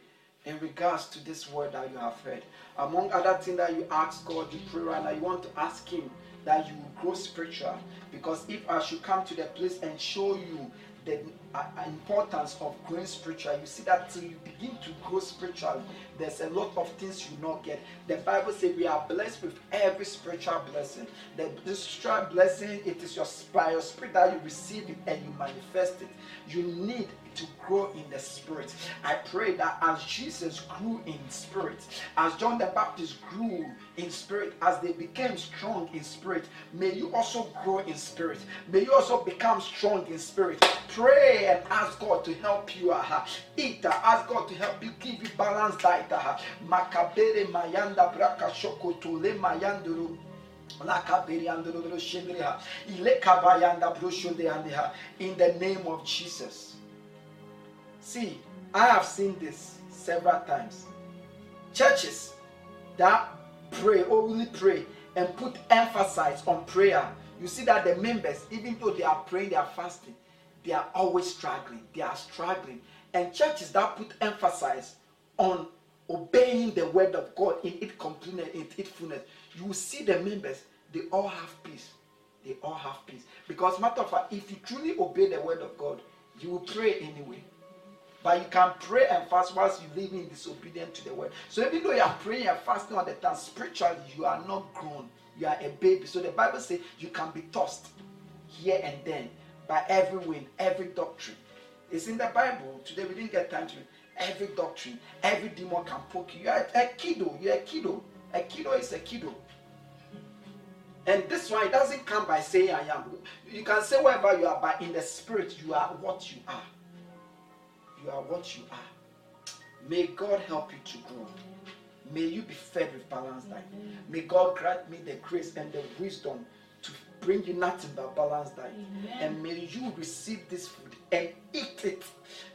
in regards to this word that you have heard. Among other things that you ask God, you pray right now, you want to ask Him that you grow spiritual. Because if I should come to the place and show you the uh, importance of growing spiritual, you see that till you begin to grow spiritually, there's a lot of things you not get. The Bible says we are blessed with every spiritual blessing. The, the spiritual blessing, it is your by your spirit that you receive it and you manifest it. You need to grow in the spirit. I pray that as Jesus grew in spirit, as John the Baptist grew in spirit, as they became strong in spirit, may you also grow in spirit. May you also become strong in spirit. Pray and ask God to help you. Uh, eat, uh, ask God to help you, give you balanced diet. Uh, Makabere mayanda braka shokotule mayanduru. In the name of Jesus. See, I have seen this several times. Churches that pray, only pray, and put emphasis on prayer. You see that the members, even though they are praying, they are fasting, they are always struggling. They are struggling. And churches that put emphasis on obeying the word of God in its completeness, in its fullness, you see the members, they all have peace. They all have peace. Because matter of fact, if you truly obey the word of God, you will pray anyway. But you can pray and fast whilst you live in disobedience to the word. So even though you are praying and fasting all the time, spiritually you are not grown. You are a baby. So the Bible says you can be tossed here and then by every wind, every doctrine. It's in the Bible. Today we didn't get time to every doctrine, every demon can poke you. You are a kiddo. You're a kiddo. A kiddo is a kiddo. And this one, it doesn't come by saying I am. You can say wherever you are, but in the spirit, you are what you are. You are what you are. May God help you to grow. May you be fed with balanced diet. May God grant me the grace and the wisdom to bring you nothing but balanced diet. And may you receive this food and eat it.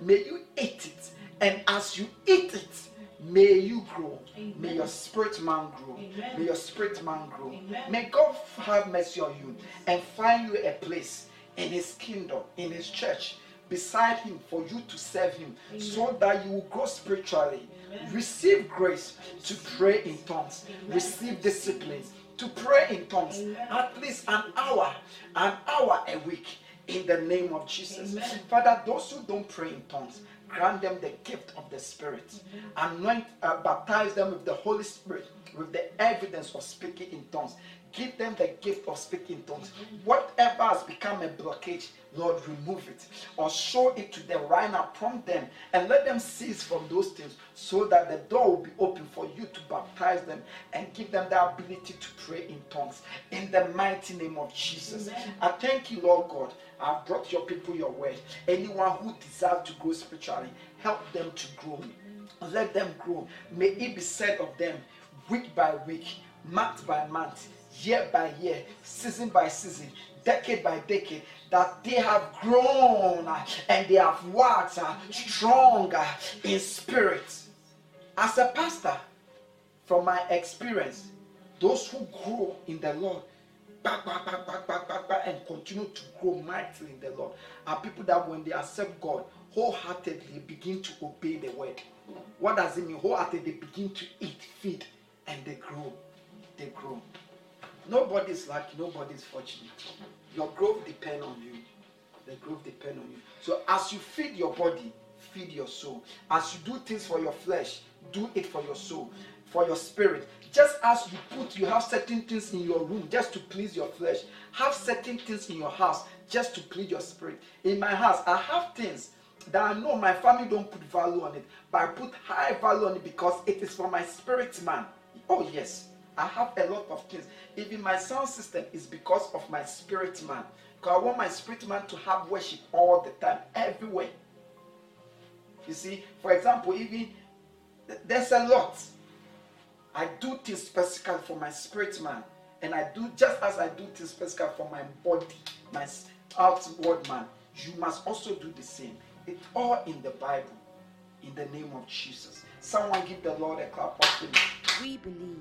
May you eat it. And as you eat it, may you grow. Amen. May your spirit man grow. Amen. May your spirit man grow. Amen. May God have mercy on you and find you a place in his kingdom, in his church, beside him for you to serve him so that you will grow spiritually. Amen. Receive grace to pray in tongues. Amen. Receive discipline to pray in tongues Amen. at least an hour, an hour a week in the name of Jesus. Amen. Father, those who don't pray in tongues, grant them the gift of the Spirit. Anoint, uh, baptize them with the Holy Spirit, with the evidence of speaking in tongues. Give them the gift of speaking tongues. Whatever has become a blockage, Lord, remove it or show it to them right now. Prompt them and let them cease from those things so that the door will be open for you to baptize them and give them the ability to pray in tongues. In the mighty name of Jesus. Amen. I thank you, Lord God. I've brought your people your word. Anyone who desires to grow spiritually, help them to grow. Let them grow. May it be said of them week by week, month by month, year by year, season by season, decade by decade, that they have grown and they have uh, stronger in spirit. As a pastor, from my experience, those who grow in the Lord and continue to grow mightily in the Lord are people that when they accept God, wholeheartedly begin to obey the word. What does it mean? Wholeheartedly they begin to eat, feed, and they grow. They grow. Nobody's lucky, nobody's fortunate. Your growth depends on you. The growth depends on you. So as you feed your body, feed your soul. As you do things for your flesh, do it for your soul. for your spirit. Just as you put, you have certain things in your room just to please your flesh. Have certain things in your house just to please your spirit. In my house, I have things that I know my family don't put value on it, but I put high value on it because it is for my spirit man. Oh yes, I have a lot of things. Even my sound system is because of my spirit man. Because I want my spirit man to have worship all the time, everywhere. You see, for example, even there's a lot. I do things specifically for my spirit man, and I do just as I do things specifically for my body, my outward man. You must also do the same. It's all in the Bible. In the name of Jesus. Someone give the Lord a clap of praise. We believe